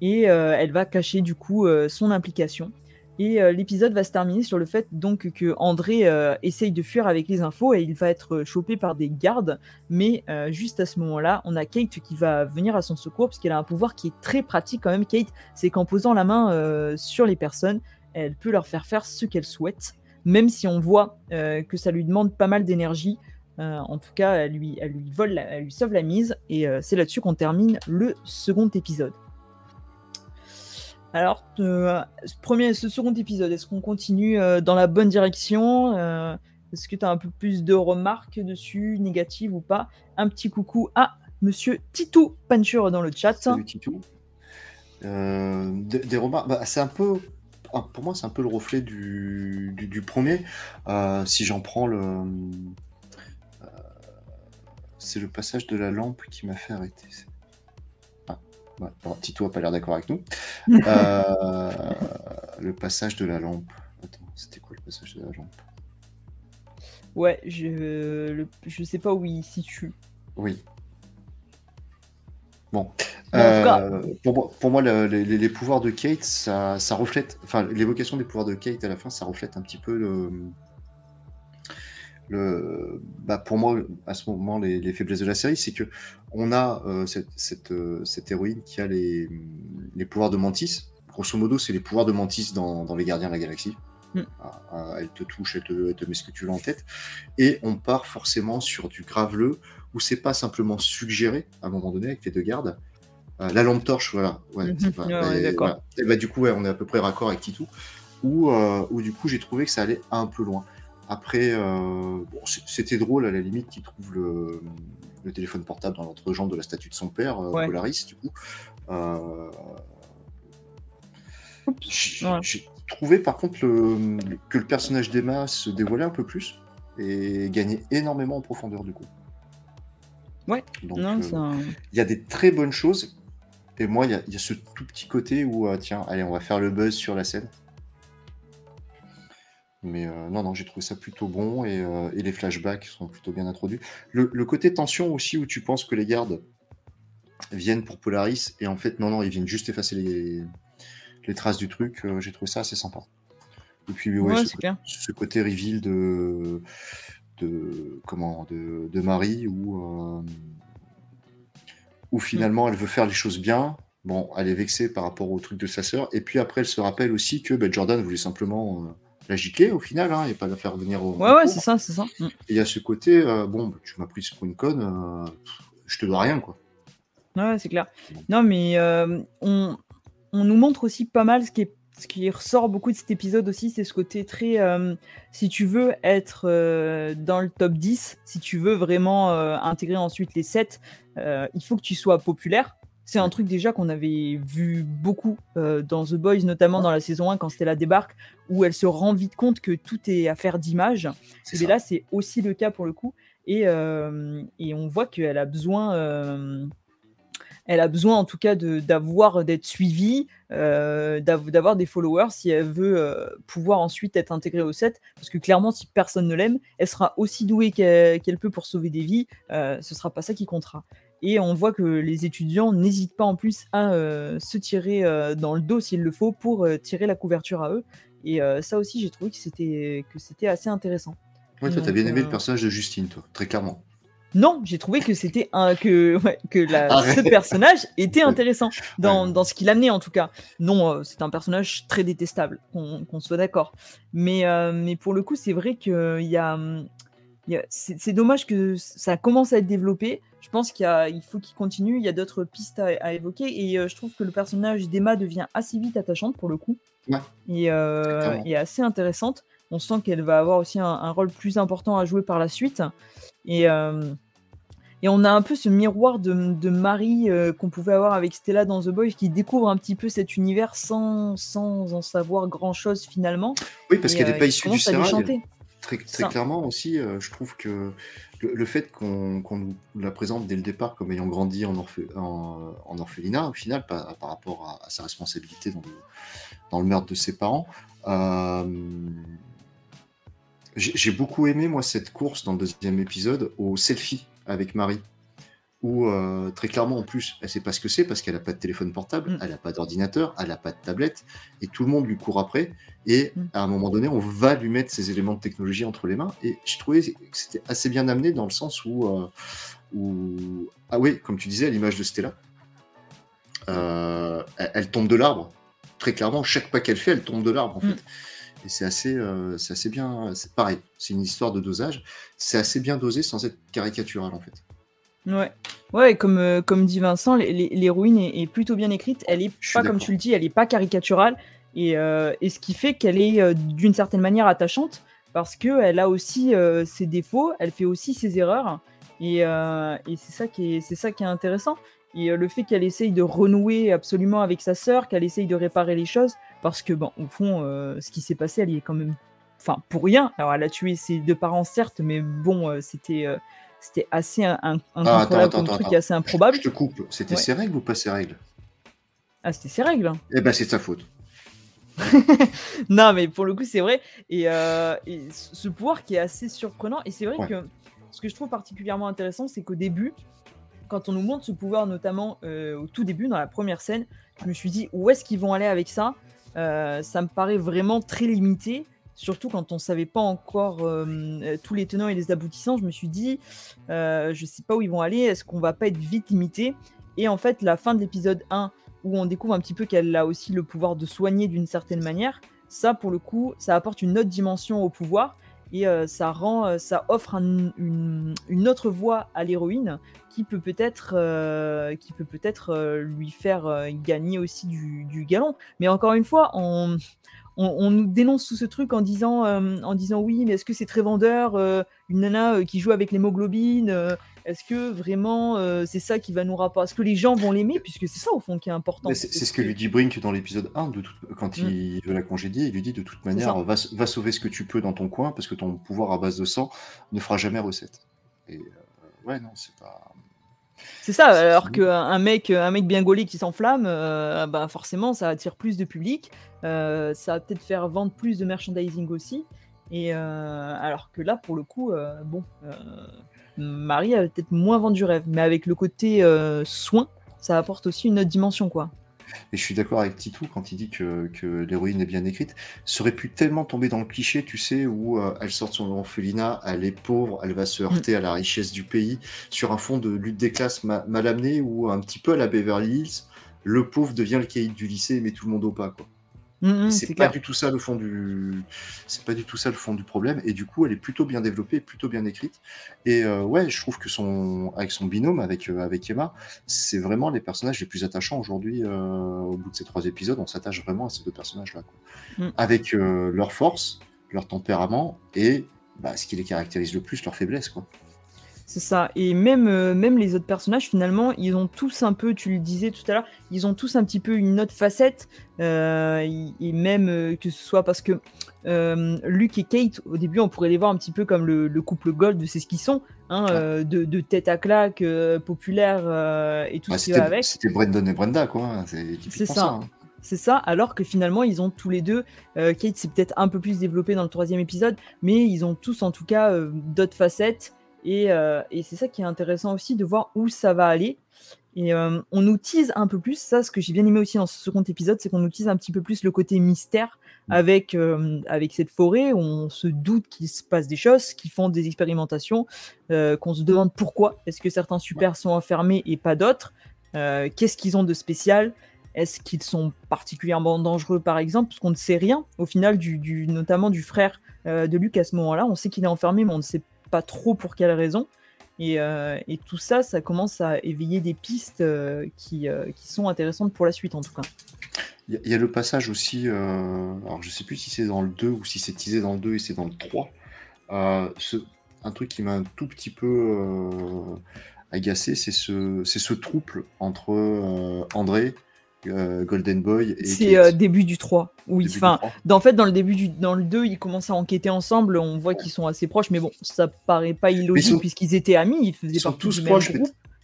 [SPEAKER 1] Et elle va cacher du coup son implication. Et l'épisode va se terminer sur le fait donc que André essaye de fuir avec les infos et il va être chopé par des gardes. Mais juste à ce moment-là, on a Kate qui va venir à son secours parce qu'elle a un pouvoir qui est très pratique quand même. Kate, c'est qu'en posant la main sur les personnes, elle peut leur faire faire ce qu'elle souhaite, même si on voit euh, que ça lui demande pas mal d'énergie. Euh, en tout cas, elle lui, elle lui vole, elle lui sauve la mise, et euh, c'est là-dessus qu'on termine le second épisode. Alors, ce, premier, ce second épisode, est-ce qu'on continue dans la bonne direction Est-ce que tu as un peu plus de remarques dessus, négatives ou pas? Un petit coucou à Monsieur Titou Puncher dans le chat.
[SPEAKER 2] Salut Titou. des, remarques, bah, c'est un peu ah, pour moi, c'est un peu le reflet du, premier. Euh, si j'en prends le. Euh, c'est le passage de la lampe qui m'a fait arrêter. Ah, Tito n'a pas l'air d'accord avec nous. Euh, le passage de la lampe. Attends, c'était quoi le passage de la lampe?
[SPEAKER 1] Ouais, je, je sais pas où il situe.
[SPEAKER 2] Oui. Bon, euh, pour, moi, les, pouvoirs de Kate, ça, reflète, enfin, l'évocation des pouvoirs de Kate à la fin, ça reflète un petit peu le, le bah, pour moi, à ce moment, les, faiblesses de la série, c'est que on a euh, cette, euh, cette, héroïne qui a les, les pouvoirs de Mantis, grosso modo, c'est les pouvoirs de Mantis dans, dans Les Gardiens de la Galaxie.
[SPEAKER 1] Mm.
[SPEAKER 2] Ah, ah, elle te touche, elle te, elle te, met ce que tu veux en tête. Et on part forcément sur du graveleux, où c'est pas simplement suggéré à un moment donné avec les deux gardes. Euh, la lampe torche, voilà. Ouais,
[SPEAKER 1] Mhm.
[SPEAKER 2] pas-
[SPEAKER 1] Ouais,
[SPEAKER 2] bah,
[SPEAKER 1] ouais,
[SPEAKER 2] voilà. Et bah, du coup, ouais, on est à peu près raccord avec Titou. Où, euh, où du coup, j'ai trouvé que ça allait un peu loin. Après, euh, bon, c'était drôle à la limite qu'il trouve le, le téléphone portable dans l'entrejambe de la statue de son père, euh. Polaris, du coup. J'ai trouvé par contre le- que le personnage d'Emma se dévoilait un peu plus et gagnait énormément en profondeur du coup.
[SPEAKER 1] Ouais.
[SPEAKER 2] Donc
[SPEAKER 1] Non,
[SPEAKER 2] euh,
[SPEAKER 1] un-
[SPEAKER 2] il y a des très bonnes choses. Et moi, il y a, il y a ce tout petit côté où, euh, tiens, allez, on va faire le buzz sur la scène. Mais euh, non, non, j'ai trouvé ça plutôt bon et, euh, et les flashbacks sont plutôt bien introduits. Le, le côté tension aussi où tu penses que les gardes viennent pour Polaris et en fait, non, non, ils viennent juste effacer les, les traces du truc. euh, j'ai trouvé ça assez sympa. Et puis, ouais,
[SPEAKER 1] Ouais,
[SPEAKER 2] ce, ce côté reveal de, de, comment, de, de Marie où, euh, où finalement elle veut faire les choses bien. Bon, elle est vexée par rapport au truc de sa sœur. Et puis après, elle se rappelle aussi que ben, Jordan voulait simplement euh, la gicler au final hein, et pas la faire venir au.
[SPEAKER 1] Ouais, c'est ça, c'est ça. Mm.
[SPEAKER 2] Et il y a ce côté, euh, bon, bah, tu m'as pris pour une conne, euh, je te dois rien, quoi.
[SPEAKER 1] Ouais, c'est clair. Non, mais euh, on, on nous montre aussi pas mal ce qui, est, ce qui ressort beaucoup de cet épisode aussi, c'est ce côté très. euh, si tu veux être euh, dans le top 10, si tu veux vraiment euh, intégrer ensuite les 7, euh, il faut que tu sois populaire. C'est un truc déjà qu'on avait vu beaucoup dans The Boys, notamment dans la saison 1 quand Stella débarque, où elle se rend vite compte que tout est affaire d'image. Et
[SPEAKER 2] ça.
[SPEAKER 1] là, c'est aussi le cas pour le coup. Et, et on voit qu'elle a besoin, elle a besoin en tout cas de- d'avoir d'être suivie, euh, d'av- d'avoir des followers si elle veut euh, pouvoir ensuite être intégrée au set. Parce que clairement, si personne ne l'aime, elle sera aussi douée qu'elle peut pour sauver des vies. Euh, ce sera pas ça qui comptera. Et on voit que les étudiants n'hésitent pas en plus à euh, se tirer euh, dans le dos s'il le faut pour euh, tirer la couverture à eux. Et euh, ça aussi, j'ai trouvé que c'était que c'était assez intéressant.
[SPEAKER 2] Ouais, toi, t'as bien aimé
[SPEAKER 1] euh,
[SPEAKER 2] le personnage de Justine, toi, très clairement.
[SPEAKER 1] Non, j'ai trouvé que c'était un que ouais, que la,
[SPEAKER 2] Arrête.
[SPEAKER 1] ce personnage était intéressant dans,
[SPEAKER 2] Ouais.
[SPEAKER 1] dans ce qu'il amenait en tout cas. Non, euh, c'est un personnage très détestable, qu'on soit d'accord. Mais euh, mais pour le coup, c'est vrai que il y a, hum, y a- c'est dommage que ça commence à être développé. Je pense qu'il il faut qu'il continue. Il y a d'autres pistes à, à évoquer et euh, je trouve que le personnage d'Emma devient assez vite attachante pour le coup
[SPEAKER 2] Ouais.
[SPEAKER 1] et, euh, et assez intéressante. On sent qu'elle va avoir aussi un, un rôle plus important à jouer par la suite. Et, euh, et on a un peu ce miroir de, de Marie euh, qu'on pouvait avoir avec Stella dans The Boys qui découvre un petit peu cet univers sans, sans en savoir grand chose finalement.
[SPEAKER 2] Oui, parce qu'elle n'est
[SPEAKER 1] euh,
[SPEAKER 2] pas issue du sérail. Très, très clairement aussi, je trouve que le, le fait qu'on nous la présente dès le départ comme ayant grandi en, orphe- en, en orphelinat, au final, par, par rapport à, à sa responsabilité dans le, dans le meurtre de ses parents, euh, j'ai beaucoup aimé, moi, cette course dans le deuxième épisode au selfie avec Marie. Où euh, très clairement, en plus, elle sait pas ce que c'est parce qu'elle n'a pas de téléphone portable,
[SPEAKER 1] Mm.
[SPEAKER 2] elle n'a pas d'ordinateur, elle n'a pas de tablette, et tout le monde lui court après. Et
[SPEAKER 1] Mm.
[SPEAKER 2] à un moment donné, on va lui mettre ces éléments de technologie entre les mains. Et je trouvais que c'était assez bien amené dans le sens où, euh, où- ah oui, comme tu disais, à l'image de Stella, euh, elle, elle tombe de l'arbre. Très clairement, chaque pas qu'elle fait, elle tombe de l'arbre en
[SPEAKER 1] Mm.
[SPEAKER 2] fait. Et c'est assez, euh, c'est assez bien. C'est pareil, c'est une histoire de dosage. C'est assez bien dosé sans être caricatural en fait.
[SPEAKER 1] Ouais, ouais, et comme, euh, comme dit Vincent, l'hé- l'hé- l'héroïne est, est plutôt bien écrite. Elle est pas, comme tu le dis, elle est pas caricaturale. Et, euh, et ce qui fait qu'elle est d'une certaine manière attachante parce qu'elle a aussi ses défauts, elle fait aussi ses erreurs. Et, et c'est ça, qui est- c'est ça qui est intéressant. Et le fait qu'elle essaye de renouer absolument avec sa sœur, qu'elle essaye de réparer les choses, parce que, bon, au fond, euh, ce qui s'est passé, elle y est quand même. Enfin, pour rien. Alors, elle a tué ses deux parents, certes, mais bon, euh, c'était. euh, c'était assez un, un-
[SPEAKER 2] Ah, attends, attends,
[SPEAKER 1] truc
[SPEAKER 2] attends.
[SPEAKER 1] assez improbable.
[SPEAKER 2] Je te coupe. C'était
[SPEAKER 1] Ouais.
[SPEAKER 2] ses règles ou pas ses règles?
[SPEAKER 1] Ah, c'était ses règles.
[SPEAKER 2] Eh ben, c'est de sa faute.
[SPEAKER 1] non, mais pour le coup, c'est vrai. Et, et ce ce pouvoir qui est assez surprenant. Et c'est vrai
[SPEAKER 2] Ouais.
[SPEAKER 1] que ce que je trouve particulièrement intéressant, c'est qu'au début, quand on nous montre ce pouvoir, notamment euh, au tout début, dans la première scène, je me suis dit où est-ce qu'ils vont aller avec ça? Euh, Ça me paraît vraiment très limité. Surtout quand on savait pas encore euh, euh, tous les tenants et les aboutissants, je me suis dit, je sais pas où ils vont aller, est-ce qu'on va pas être vite limité? Et en fait, la fin de l'épisode 1, où on découvre un petit peu qu'elle a aussi le pouvoir de soigner d'une certaine manière, ça, pour le coup, ça apporte une autre dimension au pouvoir et euh, ça rend, euh, ça offre une, autre voie à l'héroïne qui peut peut-être, euh, qui peut peut-être lui faire gagner aussi du, du, galon. Mais encore une fois, on, on, nous dénonce tout ce truc en disant, en disant oui, mais est-ce que c'est très vendeur une nana qui joue avec l'hémoglobine est-ce que vraiment euh, c'est ça qui va nous rapporter Est-ce que les gens vont l'aimer Puisque c'est ça au fond qui est important.
[SPEAKER 2] C'est ce que lui dit Brink dans l'épisode 1, de quand mm. il veut la congédier, il lui dit de toute manière, va, sauver ce que tu peux dans ton coin, parce que ton pouvoir à base de sang ne fera jamais recette. Et euh, ouais, non, c'est pas.
[SPEAKER 1] C'est ça, alors qu'un mec, un mec bien gaulé qui s'enflamme, euh, bah forcément ça attire plus de public, ça va peut-être faire vendre plus de merchandising aussi. Et alors que là, pour le coup, bon, Marie a peut-être moins vendu rêve, mais avec le côté euh, soin, ça apporte aussi une autre dimension, quoi.
[SPEAKER 2] Et je suis d'accord avec Titou quand il dit que, l'héroïne est bien écrite. Ça aurait pu tellement tomber dans le cliché, tu sais, où euh, elle sort de son orphelinat, elle est pauvre, elle va se heurter à la richesse du pays, sur un fond de lutte des classes mal amené, ou un petit peu à la Beverly Hills, le pauvre devient le caïd du lycée, mais tout le monde au pas, quoi. Mmh, mmh, c'est pas du tout ça le fond du, c'est pas du tout ça le fond du problème. Et du coup, elle est plutôt bien développée, plutôt bien écrite. Et euh, ouais, je trouve que son, avec son binôme, avec euh, avec Emma, c'est vraiment les personnages les plus attachants aujourd'hui. Euh, au bout de ces trois épisodes, on s'attache vraiment à ces deux personnages-là, mmh. avec leur force, leur tempérament et bah, ce qui les caractérise le plus, leur faiblesse, quoi.
[SPEAKER 1] C'est ça. Et même, euh, même les autres personnages, finalement, ils ont tous un peu, tu le disais tout à l'heure, ils ont tous un petit peu une autre facette. Euh, et même euh, que ce soit parce que Luke et Kate, au début, on pourrait les voir un petit peu comme le, couple Gold, c'est ce qu'ils sont, hein, de, tête à claque, populaire et tout bah, ce qui va avec.
[SPEAKER 2] C'était Brendan et Brenda, quoi.
[SPEAKER 1] C'est ça. Hein. C'est ça, alors que finalement ils ont tous les deux, Kate c'est peut-être un peu plus développé dans le troisième épisode, mais ils ont tous en tout cas d'autres facettes euh, et, c'est ça qui est intéressant aussi de voir où ça va aller. Et euh, on nous tease un peu plus, ça ce que j'ai bien aimé aussi dans ce second épisode, c'est qu'on nous tease un petit peu plus le côté mystère mmh. avec, euh, avec cette forêt où on se doute qu'il se passe des choses, qu'ils font des expérimentations, qu'on se demande pourquoi. Est-ce que certains super sont enfermés et pas d'autres, qu'est-ce qu'ils ont de spécial, est-ce qu'ils sont particulièrement dangereux par exemple, parce qu'on ne sait rien au final, du, notamment du frère de Luc à ce moment-là, on sait qu'il est enfermé mais on ne sait pas trop pour quelle raison. Et, euh, et, tout ça, ça commence à éveiller des pistes euh, qui, euh, qui, sont intéressantes pour la suite en tout cas.
[SPEAKER 2] Il y, a le passage aussi, alors je sais plus si c'est dans le 2 ou si c'est teasé dans le 2 et c'est dans le 3. Ce, un truc qui m'a un tout petit peu agacé, c'est ce, ce trouble entre André euh, Golden Boy.
[SPEAKER 1] C'est euh, début du 3. Oui, enfin, en fait, dans le début du dans le 2, ils commencent à enquêter ensemble. On voit qu'ils sont assez proches, mais bon, ça paraît pas illogique puisqu'ils étaient amis. Ils faisaient
[SPEAKER 2] ils sont tous proches.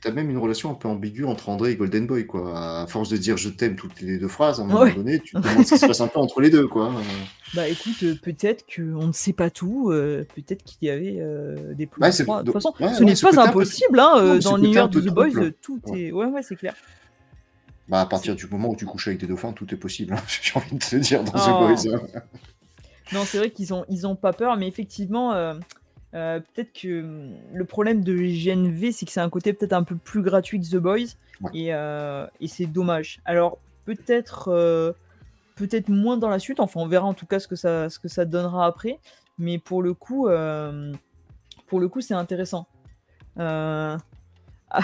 [SPEAKER 2] T'as même une relation un peu ambiguë entre André et Golden Boy, quoi. À force de dire je t'aime toutes les deux phrases, à un moment donné, tu te demandes ce qui se passe un peu entre les deux, quoi.
[SPEAKER 1] Bah écoute, euh, peut-être qu'on ne sait pas tout, peut-être qu'il y avait des bah, De toute façon, ce n'est pas impossible, hein, dans l'univers de The Boys, tout est. Ouais, ouais, c'est clair.
[SPEAKER 2] Bah, à partir du moment où tu couches avec des dauphins, tout est possible, hein, j'ai envie de te dire, dans The oh. Boys. Hein.
[SPEAKER 1] non, c'est vrai qu'ils ont, ils ont pas peur, mais effectivement, euh, euh, peut-être que hum, le problème de GNV, c'est que c'est un côté peut-être un peu plus gratuit que The Boys, et, euh, et c'est dommage. Alors, peut-être peut-être moins dans la suite, enfin, on verra en tout cas ce que ça, ce que ça donnera après, mais pour le coup, pour le coup, c'est intéressant. Ah,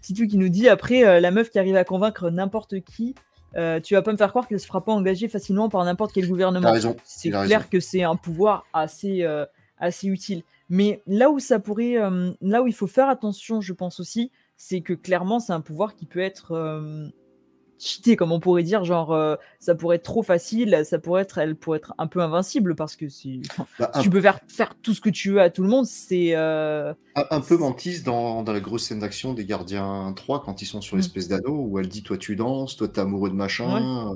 [SPEAKER 1] Titou qui nous dit après, euh, la meuf qui arrive à convaincre n'importe qui, euh, tu vas pas me faire croire qu'elle se fera pas engager facilement par n'importe quel gouvernement. C'est clair que c'est un pouvoir assez, euh, assez utile. Mais là où ça pourrait, là où il faut faire attention, je pense aussi, c'est que clairement c'est un pouvoir qui peut être cheater, comme on pourrait dire, genre euh, ça pourrait être trop facile, ça pourrait être, elle pourrait être un peu invincible parce que si, bah, tu peux faire, faire tout ce que tu veux à tout le monde, c'est euh,
[SPEAKER 2] un, peu mentise dans, dans, la grosse scène d'action des Gardiens 3 quand ils sont sur mm. l'espèce d'anneau où elle dit toi tu danses, toi t'es amoureux de machin,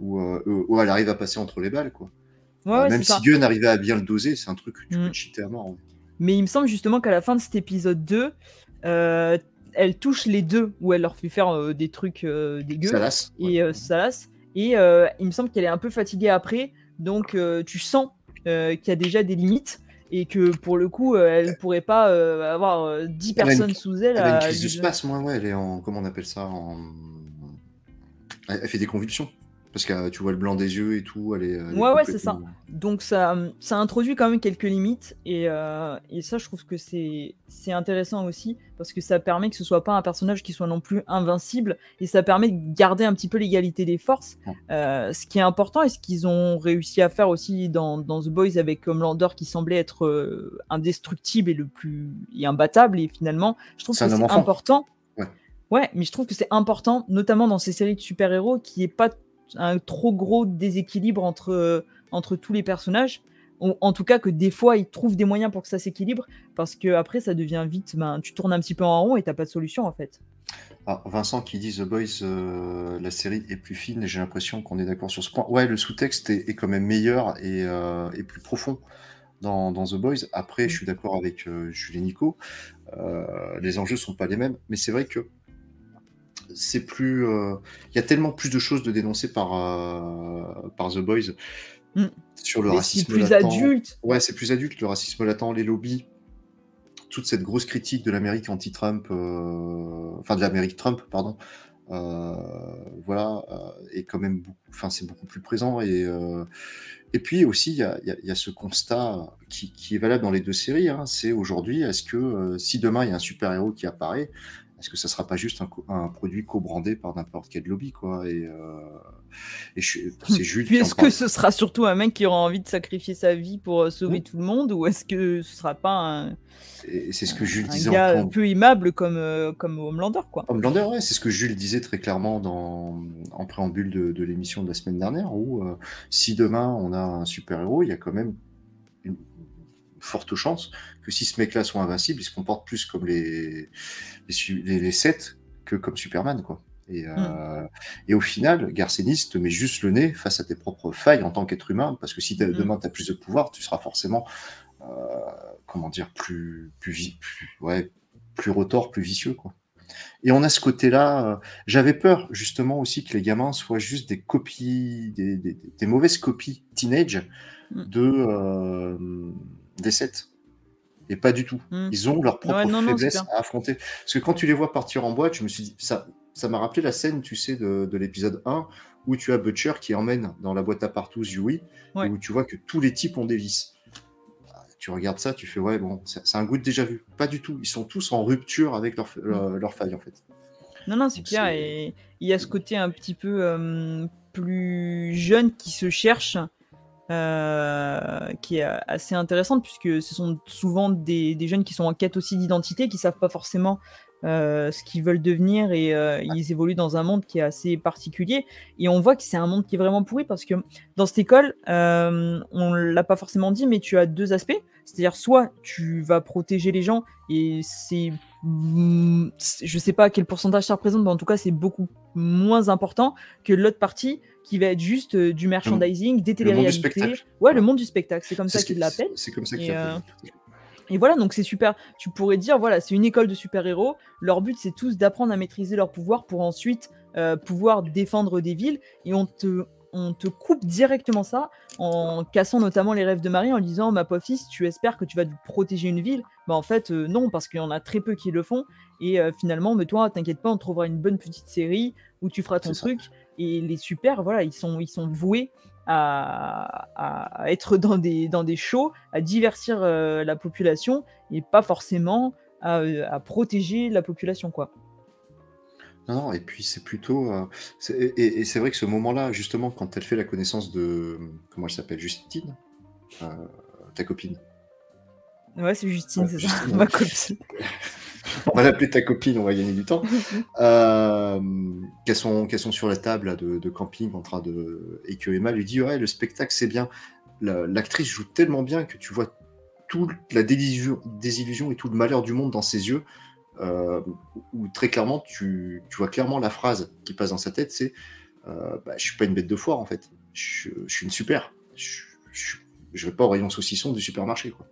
[SPEAKER 2] euh, ou elle arrive à passer entre les balles quoi. même si Dieu n'arrivait à bien le doser, c'est un truc que tu peux mm. cheater à mort.
[SPEAKER 1] Mais il me semble justement qu'à la fin de cet épisode 2, elle touche les deux où elle leur fait faire euh, des trucs euh, dégueux et euh, Et il me semble qu'elle est un peu fatiguée après, donc tu sens qu'il y a déjà des limites et que pour le coup, elle pourrait pas avoir 10 personnes sous elle.
[SPEAKER 2] Elle a une crise du spasme, ouais, elle est en. Comment on appelle ça en... Elle fait des convulsions. Parce que tu vois le blanc des yeux et tout. Elle est,
[SPEAKER 1] ouais, ouais, c'est ça. Donc ça, ça introduit quand même quelques limites. Et, euh, et ça, je trouve que c'est intéressant aussi. Parce que ça permet que ce soit pas un personnage qui soit non plus invincible. Et ça permet de garder un petit peu l'égalité des forces. Euh, ce qui est important et ce qu'ils ont réussi à faire aussi dans, dans, The Boys avec Homelander qui semblait être euh, indestructible et le plus et imbattable. Et finalement, je trouve que c'est important. Ouais. ouais, mais je trouve que c'est important, notamment dans ces séries de super-héros, qui est pas un trop gros déséquilibre entre, euh, entre tous les personnages. en tout cas, que des fois, ils trouvent des moyens pour que ça s'équilibre, parce que après, ça devient vite, ben, tu tournes un petit peu en rond et t'as pas de solution en fait.
[SPEAKER 2] Ah, Vincent qui dit The Boys, euh, la série est plus fine et j'ai l'impression qu'on est d'accord sur ce point. Ouais, le sous-texte est, quand même meilleur et, euh, plus profond dans, The Boys. Après, je mm. suis d'accord avec Julie Nico, les enjeux sont pas les mêmes, mais c'est vrai que c'est plus. Euh, il y a tellement plus de choses de dénoncer par, euh, par The Boys mm. sur le racisme.
[SPEAKER 1] C'est plus adulte.
[SPEAKER 2] Ouais, c'est plus adulte, le racisme latent, les lobbies, toute cette grosse critique de l'Amérique anti-Trump, euh, enfin de l'Amérique Trump, pardon. voilà, et quand même, enfin, c'est beaucoup plus présent. Et, et puis aussi, il y a, y a, ce constat qui, qui, est valable dans les deux séries. Hein, c'est aujourd'hui, est-ce que si demain il y a un super-héros qui apparaît, est-ce que ça sera pas juste un, produit co-brandé par n'importe quel lobby quoi Et, euh,
[SPEAKER 1] c'est Jules. est-ce que ce sera surtout un mec qui aura envie de sacrifier sa vie pour euh, sauver tout le monde, ou est-ce que ce sera pas un
[SPEAKER 2] c'est ce que Jules
[SPEAKER 1] un gars un peu aimable comme euh, comme Homelander quoi.
[SPEAKER 2] Homelander, ouais, c'est ce que Jules disait très clairement dans en préambule de, l'émission de la semaine dernière, où si demain on a un super héros, il y a quand même forte chance que si ce mec-là soit invincible, il se comporte plus comme les, les, les, que comme Superman, quoi. Et, euh, hmm. et au final, Garcenis te met juste le nez face à tes propres failles en tant qu'être humain, parce que si hmm. demain tu as plus de pouvoir, tu seras forcément, euh, comment dire, plus, plus, plus, ouais, plus retors, plus vicieux, quoi. Et on a ce côté-là. Euh, j'avais peur justement aussi que les gamins soient juste des copies, des, des, mauvaises copies teenage hmm. de des sets. Et pas du tout. Hmm. Ils ont leur propre faiblesse à affronter. Parce que quand tu les vois partir en boîte, je me suis dit, ça, ça m'a rappelé la scène, tu sais, de, de l'épisode 1, où tu as Butcher qui emmène dans la boîte à partout Yui, où tu vois que tous les types ont des vis. Tu regardes ça, tu fais, ouais, bon, c'est un goût de déjà vu. Pas du tout. Ils sont tous en rupture avec leur, hmm. leur, faille, en fait.
[SPEAKER 1] Non, non, c'est clair. Et il y a ce côté un petit peu euh, plus jeune qui se cherche euh, qui est assez intéressante puisque ce sont souvent des, jeunes qui sont en quête aussi d'identité, qui savent pas forcément euh, ce qu'ils veulent devenir et euh, ils évoluent dans un monde qui est assez particulier. Et on voit que c'est un monde qui est vraiment pourri parce que dans cette école, on l'a pas forcément dit, mais tu as deux aspects. C'est-à-dire soit tu vas protéger les gens et c'est je sais pas quel pourcentage ça représente, mais en tout cas c'est beaucoup moins important que l'autre partie qui va être juste euh, du merchandising, des téléréalités. Ouais, le monde du spectacle, c'est comme ça qu'ils l'appellent.
[SPEAKER 2] C'est comme ça qu'ils l'appellent.
[SPEAKER 1] Et voilà, donc c'est super. Tu pourrais dire, voilà, c'est une école de super-héros. Leur but, c'est tous d'apprendre à maîtriser leur pouvoir pour ensuite euh, pouvoir défendre des villes. Et on te, on te coupe directement ça en cassant notamment les rêves de Marie en disant, ma pauvre fils, tu espères que tu vas protéger une ville. Bah en fait, euh, non, parce qu'il y en a très peu qui le font. Et finalement, mais toi, t'inquiète pas, on trouvera une bonne petite série où tu feras ton truc. Et les super, voilà, ils sont, ils sont voués à, à être dans des, dans des shows, à divertir euh, la population et pas forcément à, euh, à, protéger la population, quoi.
[SPEAKER 2] Non, et puis c'est plutôt. Euh, et, c'est vrai que ce moment-là, justement, quand elle fait la connaissance de. Comment elle s'appelle Justine Ta copine.
[SPEAKER 1] Ouais, c'est Justine, c'est ça, ma copine.
[SPEAKER 2] on va l'appeler ta copine, on va gagner du temps. Euh, qu'elles sont, sont sur la table de, camping en train de. Et que Emma lui dit Ouais, le spectacle, c'est bien. L'actrice joue tellement bien que tu vois toute la désillusion, et tout le malheur du monde dans ses yeux. Euh, où très clairement, tu, vois clairement la phrase qui passe dans sa tête c'est euh, bah, Je suis pas une bête de foire en fait. Je, suis une super. Je, je, vais pas au rayon saucisson du supermarché. quoi.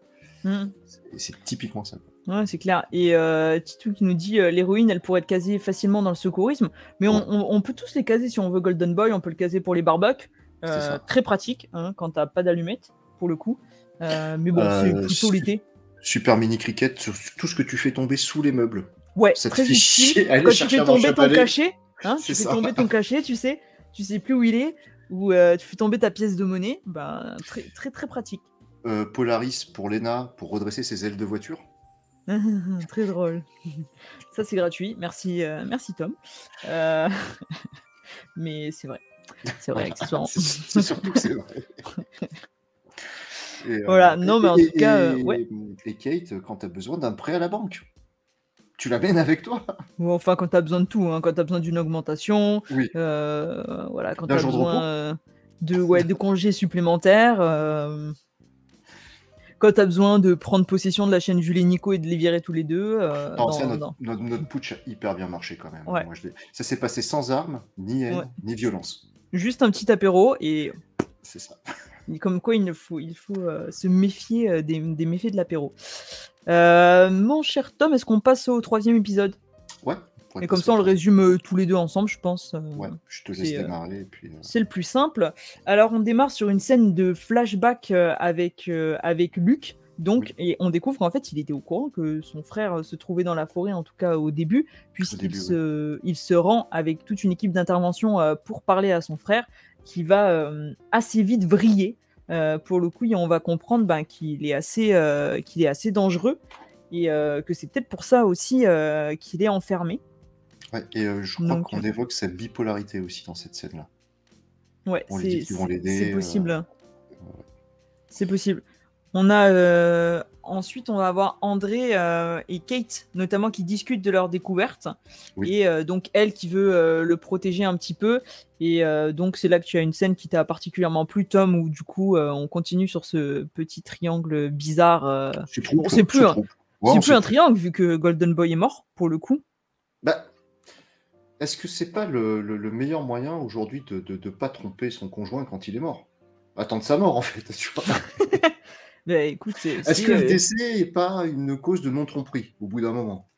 [SPEAKER 2] Mm. C'est typiquement ça.
[SPEAKER 1] Ouais, c'est clair. Et euh, Titou qui nous dit euh, l'héroïne, elle pourrait être casée facilement dans le secourisme, mais on, peut tous les caser si on veut Golden Boy, on peut le caser pour les barbucks. Euh, très pratique hein, quand t'as pas d'allumette, pour le coup. Euh, mais bon, c'est plutôt l'été.
[SPEAKER 2] Super mini cricket sur tout ce que tu fais tomber sous les meubles.
[SPEAKER 1] Ouais, ça très utile. Quand tu fais tomber ton cachet, Hein, tu fais tomber ton cachet, tu sais, tu sais plus où il est, ou tu fais tomber ta pièce de monnaie. Bah, très, très, très pratique.
[SPEAKER 2] Polaris pour Lena pour redresser ses ailes de voiture.
[SPEAKER 1] Très drôle. Ça, c'est gratuit. Merci, merci Tom. Mais c'est vrai. C'est vrai, accessoirement.
[SPEAKER 2] c'est surtout que c'est vrai.
[SPEAKER 1] Voilà, non, mais en tout cas,
[SPEAKER 2] ouais. Et Kate, quand tu as besoin d'un prêt à la banque, tu l'amènes avec toi.
[SPEAKER 1] Ou enfin, quand tu as besoin de tout, hein, quand tu as besoin d'une augmentation, voilà, quand tu as besoin de, ouais, de congés supplémentaires quand tu as besoin de prendre possession de la chaîne Jules et Nico et de les virer tous les deux. Euh,
[SPEAKER 2] notre, putsch a hyper bien marché quand même. ça s'est passé sans armes, ni haine, ni violence.
[SPEAKER 1] Juste un petit apéro et.
[SPEAKER 2] C'est ça.
[SPEAKER 1] Comme quoi, il faut, il faut euh, se méfier euh, des, méfaits de l'apéro. mon cher Tom, est-ce qu'on passe au troisième épisode?
[SPEAKER 2] Ouais.
[SPEAKER 1] Et comme ça, on le résume euh, tous les deux ensemble, je pense. Euh,
[SPEAKER 2] ouais, je te laisse euh, démarrer.
[SPEAKER 1] C'est le plus simple. Alors, on démarre sur une scène de flashback avec, avec Luc. Donc, et on découvre qu'en fait, il était au courant que son frère se trouvait dans la forêt, en tout cas au début, puisqu'il se, il se rend avec toute une équipe d'intervention pour parler à son frère, qui va assez vite vriller. pour le coup, on va comprendre ben, qu'il est, assez, qu'il est assez dangereux et que c'est peut-être pour ça aussi qu'il est enfermé
[SPEAKER 2] et euh, je crois qu'on évoque cette bipolarité aussi dans cette scène-là.
[SPEAKER 1] Ouais, c'est possible. Euh, c'est possible. On a euh, ensuite on va avoir André et Kate notamment qui discutent de leur découverte et donc elle qui veut le protéger un petit peu et donc c'est là que tu as une scène qui t'a particulièrement plu Tom où du coup on continue sur ce petit triangle bizarre.
[SPEAKER 2] c'est
[SPEAKER 1] plus un, plus un triangle vu que Golden Boy est mort pour le coup.
[SPEAKER 2] Bah est-ce que c'est pas le, meilleur moyen aujourd'hui de ne pas tromper son conjoint quand il est mort? Attendre sa mort, en fait, tu vois.
[SPEAKER 1] Bah, écoute,
[SPEAKER 2] Est-ce que le euh, décès n'est pas une cause de non-tromperie au bout d'un moment?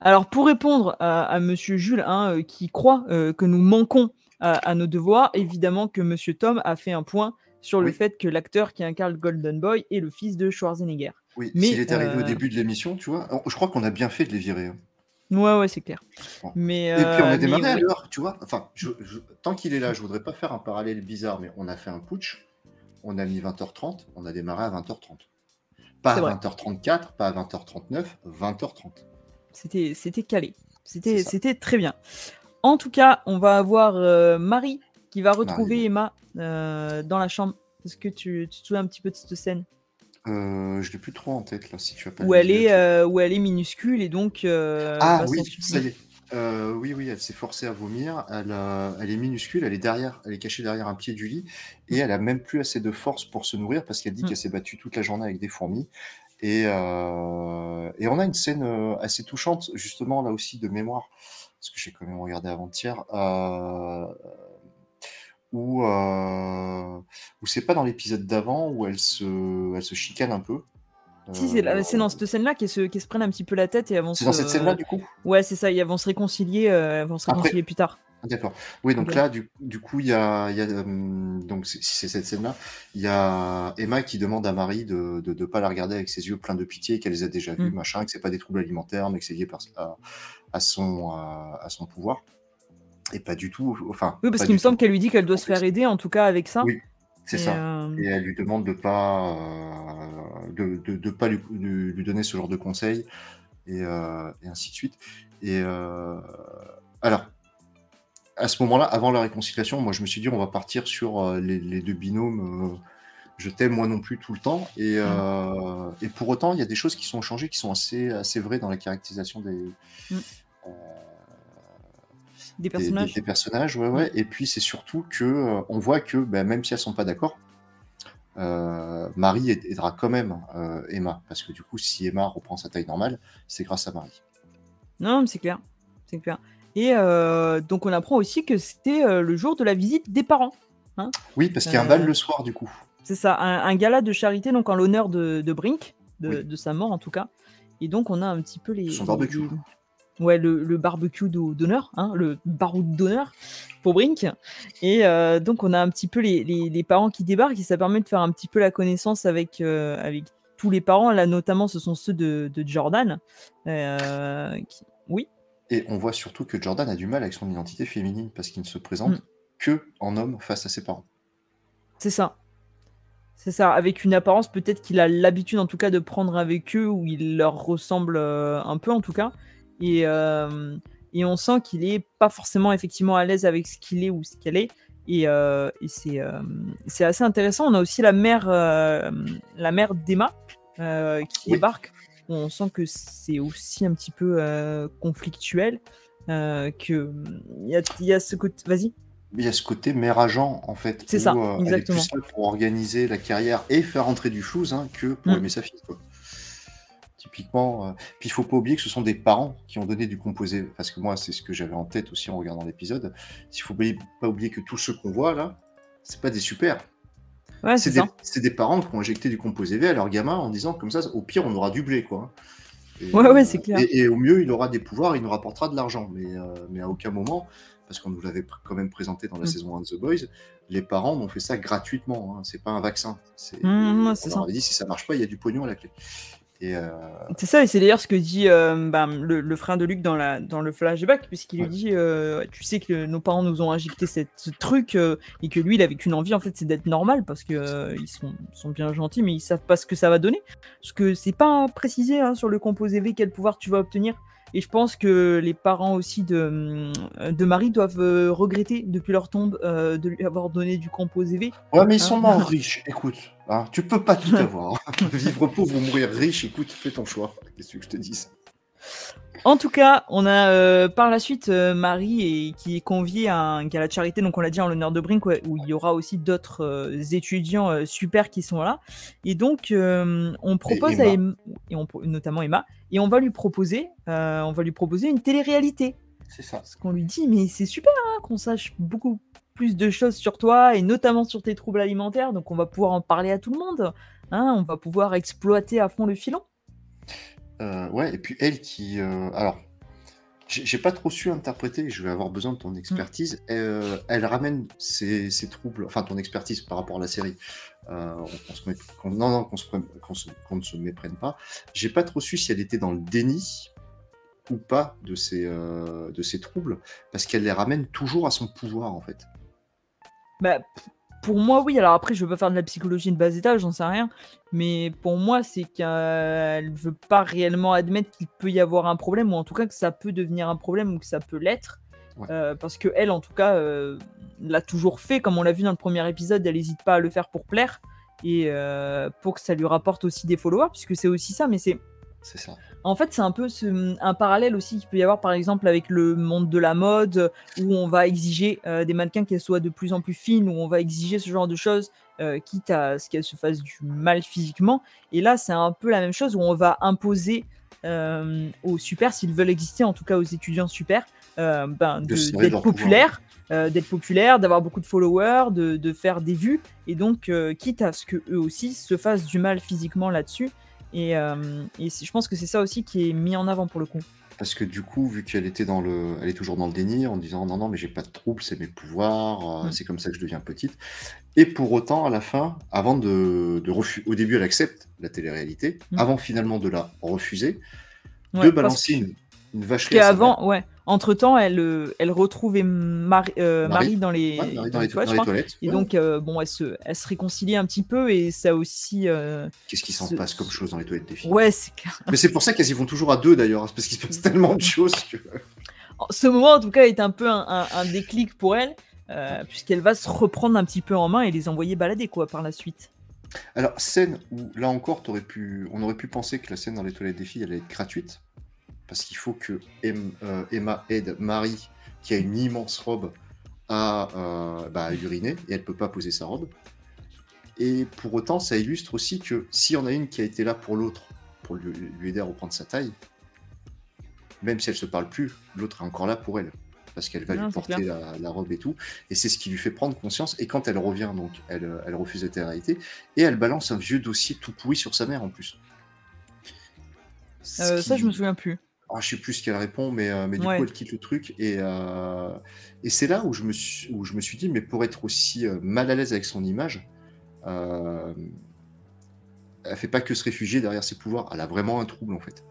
[SPEAKER 1] Alors, pour répondre à, Monsieur Jules, hein, euh, qui croit euh, que nous manquons à, nos devoirs, évidemment que Monsieur Tom a fait un point sur le fait que l'acteur qui incarne Golden Boy est le fils de Schwarzenegger.
[SPEAKER 2] Oui, Mais, s'il était arrivé au début de l'émission, tu vois, je crois qu'on a bien fait de les virer. Hein.
[SPEAKER 1] Ouais, ouais, c'est clair. Mais,
[SPEAKER 2] Et puis on a démarré à l'heure, tu vois. Enfin, tant qu'il est là, je voudrais pas faire un parallèle bizarre, mais on a fait un putsch, on a mis 20h30, on a démarré à 20h30. Pas à 20h34, pas à 20h39, 20h30.
[SPEAKER 1] C'était, c'était calé. C'était, c'était très bien. En tout cas, on va avoir euh, Marie qui va retrouver Emma euh, dans la chambre. Est-ce que tu, tu te souviens un petit peu de cette scène?
[SPEAKER 2] Euh, je l'ai plus trop en tête là, si tu as pas
[SPEAKER 1] où elle est, euh, où elle est minuscule et donc.
[SPEAKER 2] Ah oui, ça y est. oui, oui, elle s'est forcée à vomir. Elle, elle, est minuscule, elle est derrière, elle est cachée derrière un pied du lit et elle a même plus assez de force pour se nourrir parce qu'elle dit mm. qu'elle s'est battue toute la journée avec des fourmis. Et, et on a une scène assez touchante, justement là aussi de mémoire, parce que j'ai quand même regardé avant-hier euh, c'est pas dans l'épisode d'avant où elle se, elle se chicane un peu.
[SPEAKER 1] Si, c'est, dans cette scène-là qu'elles se, se prennent un petit peu la tête et avancent.
[SPEAKER 2] C'est dans cette scène-là, du coup
[SPEAKER 1] Ouais, c'est ça, ils vont se réconcilier, euh, vont se réconcilier plus tard.
[SPEAKER 2] D'accord. Oui, donc là, du, du, coup, il y a, y a euh, donc si c'est cette scène-là, il y a Emma qui demande à Marie de ne pas la regarder avec ses yeux pleins de pitié, qu'elle les a déjà vus, mm. machin, que c'est pas des troubles alimentaires, mais que c'est lié par, à, à, son, à son pouvoir et pas du tout. Enfin,
[SPEAKER 1] oui, parce qu'il me semble qu'elle lui dit qu'elle doit se faire aider, en tout cas avec ça.
[SPEAKER 2] Oui, c'est ça. Euh, et elle lui demande de pas, euh, de, de, pas lui, lui, donner ce genre de conseils et, euh, et ainsi de suite. Et alors, à ce moment-là, avant la réconciliation, moi je me suis dit on va partir sur les, les deux binômes. je t'aime moi non plus tout le temps et, mm. et pour autant il y a des choses qui sont changées qui sont assez assez vraies dans la caractérisation des, mm.
[SPEAKER 1] Des personnages.
[SPEAKER 2] Des, personnages, ouais, ouais. Et puis c'est surtout que euh, on voit que bah, même si elles sont pas d'accord, euh, Marie aidera quand même euh, Emma, parce que du coup, si Emma reprend sa taille normale, c'est grâce à Marie.
[SPEAKER 1] Non, c'est clair, c'est clair. Et donc on apprend aussi que c'était le jour de la visite des parents. Hein
[SPEAKER 2] oui, parce qu'il y a un bal le soir du coup.
[SPEAKER 1] C'est ça, un, gala de charité donc en l'honneur de, Brink, de, sa mort en tout cas. Et donc on a un petit peu les.
[SPEAKER 2] Son barbecue.
[SPEAKER 1] Ouais, le, barbecue d'honneur, hein, le baroud d'honneur pour Brink. Et euh, donc, on a un petit peu les, parents qui débarquent et ça permet de faire un petit peu la connaissance avec, euh, avec tous les parents. Là, notamment, ce sont ceux de, Jordan. Euh, oui.
[SPEAKER 2] Et on voit surtout que Jordan a du mal avec son identité féminine parce qu'il ne se présente mm. que en homme face à ses parents.
[SPEAKER 1] C'est ça. C'est ça, avec une apparence peut-être qu'il a l'habitude en tout cas de prendre avec eux, ou il leur ressemble euh, un peu en tout cas. Et, euh, et on sent qu'il est pas forcément effectivement à l'aise avec ce qu'il est ou ce qu'elle est. Et, euh, et c'est, assez intéressant. On a aussi la mère, la mère d'Emma qui débarque. On sent que c'est aussi un petit peu conflictuel. que il y a, y a ce côté. Vas-y
[SPEAKER 2] il y a ce côté mère agent en fait.
[SPEAKER 1] C'est ça, euh, exactement.
[SPEAKER 2] Elle est plus pour organiser la carrière et faire entrer du flouze hein, que pour mm. aimer sa fille. Typiquement, euh, puis il faut pas oublier que ce sont des parents qui ont donné du composé. Parce que moi, c'est ce que j'avais en tête aussi en regardant l'épisode. Il faut pas oublier que tous ceux qu'on voit là, c'est pas des super.
[SPEAKER 1] Ouais, c'est
[SPEAKER 2] des, des, parents qui ont injecté du composé V à leur gamin en disant comme ça, au pire, on aura du blé quoi.
[SPEAKER 1] Et, ouais, ouais, c'est clair.
[SPEAKER 2] Et, au mieux, il aura des pouvoirs, il nous rapportera de l'argent. Mais, euh, mais à aucun moment, parce qu'on nous l'avait quand même présenté dans la mm. saison 1 de The Boys, les parents m'ont fait ça gratuitement. Hein. C'est pas un vaccin. C'est, mmh, on leur dit si ça marche pas, il y a du pognon à la clé.
[SPEAKER 1] Euh, c'est ça, et c'est d'ailleurs ce que dit euh, bah, le, frère de Luc dans, la, dans le flashback, puisqu'il lui dit euh, Tu sais que nos parents nous ont injecté cette, ce truc, et que lui, il avait qu'une envie, en fait, c'est d'être normal, parce qu'ils ils sont, sont, bien gentils, mais ils savent pas ce que ça va donner. Parce que c'est pas précisé hein, sur le composé V quel pouvoir tu vas obtenir. Et je pense que les parents aussi de, de Marie doivent euh, regretter depuis leur tombe euh, de lui avoir donné du composé V.
[SPEAKER 2] Ouais, mais ils sont hein morts riches, écoute. Hein, tu peux pas tout avoir. Vivre pauvre ou mourir riche, écoute, fais ton choix. Qu'est-ce que je te dis
[SPEAKER 1] en tout cas, on a euh, par la suite euh, Marie et, qui est conviée à un gala de charité, donc on l'a dit en l'honneur de Brink, où il y aura aussi d'autres euh, étudiants super qui sont là. Et donc, on propose à Emma, et on, notamment Emma, et on va lui proposer, on va lui proposer une télé-réalité.
[SPEAKER 2] C'est ça.
[SPEAKER 1] Ce qu'on lui dit, mais c'est super hein, qu'on sache beaucoup plus de choses sur toi et notamment sur tes troubles alimentaires. Donc, on va pouvoir en parler à tout le monde. Hein, on va pouvoir exploiter à fond le filon.
[SPEAKER 2] Euh, ouais, et puis elle qui. Euh, alors, j'ai pas trop su interpréter, je vais avoir besoin de ton mm. expertise. Euh, elle ramène ses, troubles, enfin ton expertise par rapport à la série. non, non, qu'on ne se méprenne pas. J'ai pas trop su si elle était dans le déni ou pas de ses, de ses troubles, parce qu'elle les ramène toujours à son pouvoir en fait.
[SPEAKER 1] Bah, pour moi, oui. Alors après, je veux pas faire de la psychologie de bas étage, j'en sais rien. Mais pour moi, c'est qu'elle veut pas réellement admettre qu'il peut y avoir un problème, ou en tout cas que ça peut devenir un problème, ou que ça peut l'être. Euh, parce que elle, en tout cas, euh, l'a toujours fait, comme on l'a vu dans le premier épisode, elle n'hésite pas à le faire pour plaire et euh, pour que ça lui rapporte aussi des followers, puisque c'est aussi ça. Mais c'est
[SPEAKER 2] c'est ça.
[SPEAKER 1] En fait, c'est un peu un parallèle aussi qu'il peut y avoir, par exemple, avec le monde de la mode, où on va exiger euh, des mannequins qu'elles soient de plus en plus fines, où on va exiger ce genre de choses, euh, quitte à ce qu'elles se fassent du mal physiquement. Et là, c'est un peu la même chose, où on va imposer euh, aux super, s'ils veulent exister, en tout cas aux étudiants super, ben, d'être populaires. d'être populaire, d'avoir beaucoup de followers, de, de, faire des vues, et donc quitte à ce que eux aussi se fassent du mal physiquement là-dessus, et, euh, je pense que c'est ça aussi qui est mis en avant pour le coup.
[SPEAKER 2] Parce que du coup, vu qu'elle était dans le, elle est toujours dans le déni en disant non non mais j'ai pas de trouble, c'est mes pouvoirs, euh, mm. c'est comme ça que je deviens petite. Et pour autant, à la fin, avant de, de au début elle accepte la télé-réalité, mm. avant finalement de la refuser, de balancer une, une vacherie.
[SPEAKER 1] avant, ouais. Entre temps, elle, euh, elle retrouve euh, Marie, dans les, toilettes, Et donc, euh, bon, elle se, elle se réconcilie un petit peu et ça aussi.
[SPEAKER 2] Qu'est-ce qui s'en passe comme chose dans les toilettes des filles?
[SPEAKER 1] Ouais, c'est clair.
[SPEAKER 2] Mais c'est pour ça qu'elles y vont toujours à deux d'ailleurs, parce qu'il se passe tellement de choses que.
[SPEAKER 1] Ce moment, en tout cas, est un peu un, déclic pour elle, puisqu'elle va se reprendre un petit peu en main et les envoyer balader quoi par la suite.
[SPEAKER 2] Alors, scène où là encore, aurais pu, on aurait pu penser que la scène dans les toilettes des filles allait être gratuite parce qu'il faut que euh, Emma aide Marie, qui a une immense robe, euh, bah, à, uriner, et elle peut pas poser sa robe. Et pour autant, ça illustre aussi que s'il y en a une qui a été là pour l'autre, pour lui, aider à reprendre sa taille, même si elle se parle plus, l'autre est encore là pour elle, parce qu'elle va lui porter la, robe et tout, et c'est ce qui lui fait prendre conscience. Et quand elle revient, donc, elle, elle refuse la réalité, et elle balance un vieux dossier tout pourri sur sa mère en plus.
[SPEAKER 1] Euh, ça, je me souviens plus.
[SPEAKER 2] Ah, je sais plus ce qu'elle répond, mais, euh, mais du coup, elle quitte le truc. Et, euh, et c'est là où je, me suis, où je me suis dit, mais pour être aussi euh, mal à l'aise avec son image, euh, elle fait pas que se réfugier derrière ses pouvoirs. Elle a vraiment un trouble, en fait.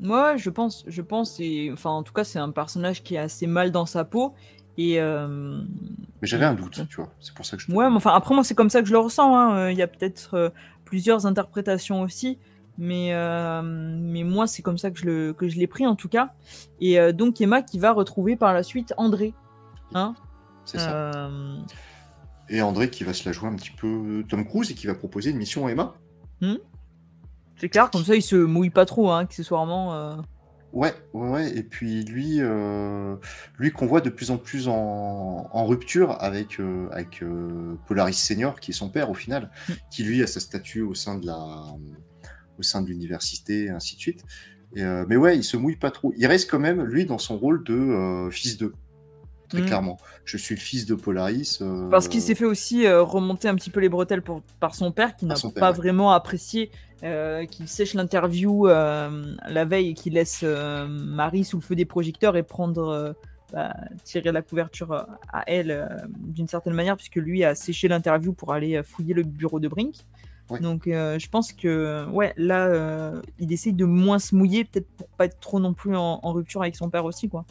[SPEAKER 1] Ouais, je pense, je pense, et enfin, en tout cas, c'est un personnage qui est assez mal dans sa peau. Et euh,
[SPEAKER 2] Mais j'avais un doute, tu vois. C'est pour ça que je.
[SPEAKER 1] Ouais, mais enfin, après, moi, c'est comme ça que je le ressens. Hein. Il y a peut-être euh, plusieurs interprétations aussi. Mais, euh, mais moi, c'est comme ça que je, le, que je l'ai pris, en tout cas. Et donc, Emma qui va retrouver par la suite André. Hein
[SPEAKER 2] c'est ça. Et André qui va se la jouer un petit peu Tom Cruise et qui va proposer une mission à Emma. Hmm
[SPEAKER 1] c'est clair, comme ça, il se mouille pas trop, hein, accessoirement. Euh.
[SPEAKER 2] Ouais, ouais, et puis lui, euh, lui qu'on voit de plus en plus en, rupture avec, euh, avec Polaris Senior, qui est son père au final, hmm. qui lui a sa statue au sein de la, au sein de l'université, ainsi de suite. mais ouais, il se mouille pas trop. Il reste quand même lui dans son rôle de fils d'eux très hmm. clairement. Je suis le fils de Polaris.
[SPEAKER 1] Parce qu'il s'est fait aussi remonter un petit peu les bretelles pour, par son père, qui n'a pas vraiment apprécié euh, qui sèche l'interview euh, la veille et qui laisse euh, Marie sous le feu des projecteurs et prendre, bah, tirer la couverture à elle d'une certaine manière, puisque lui a séché l'interview pour aller fouiller le bureau de Brink. Donc je pense que ouais, là, il essaye de moins se mouiller, peut-être pour pas être trop non plus en, rupture avec son père aussi, quoi.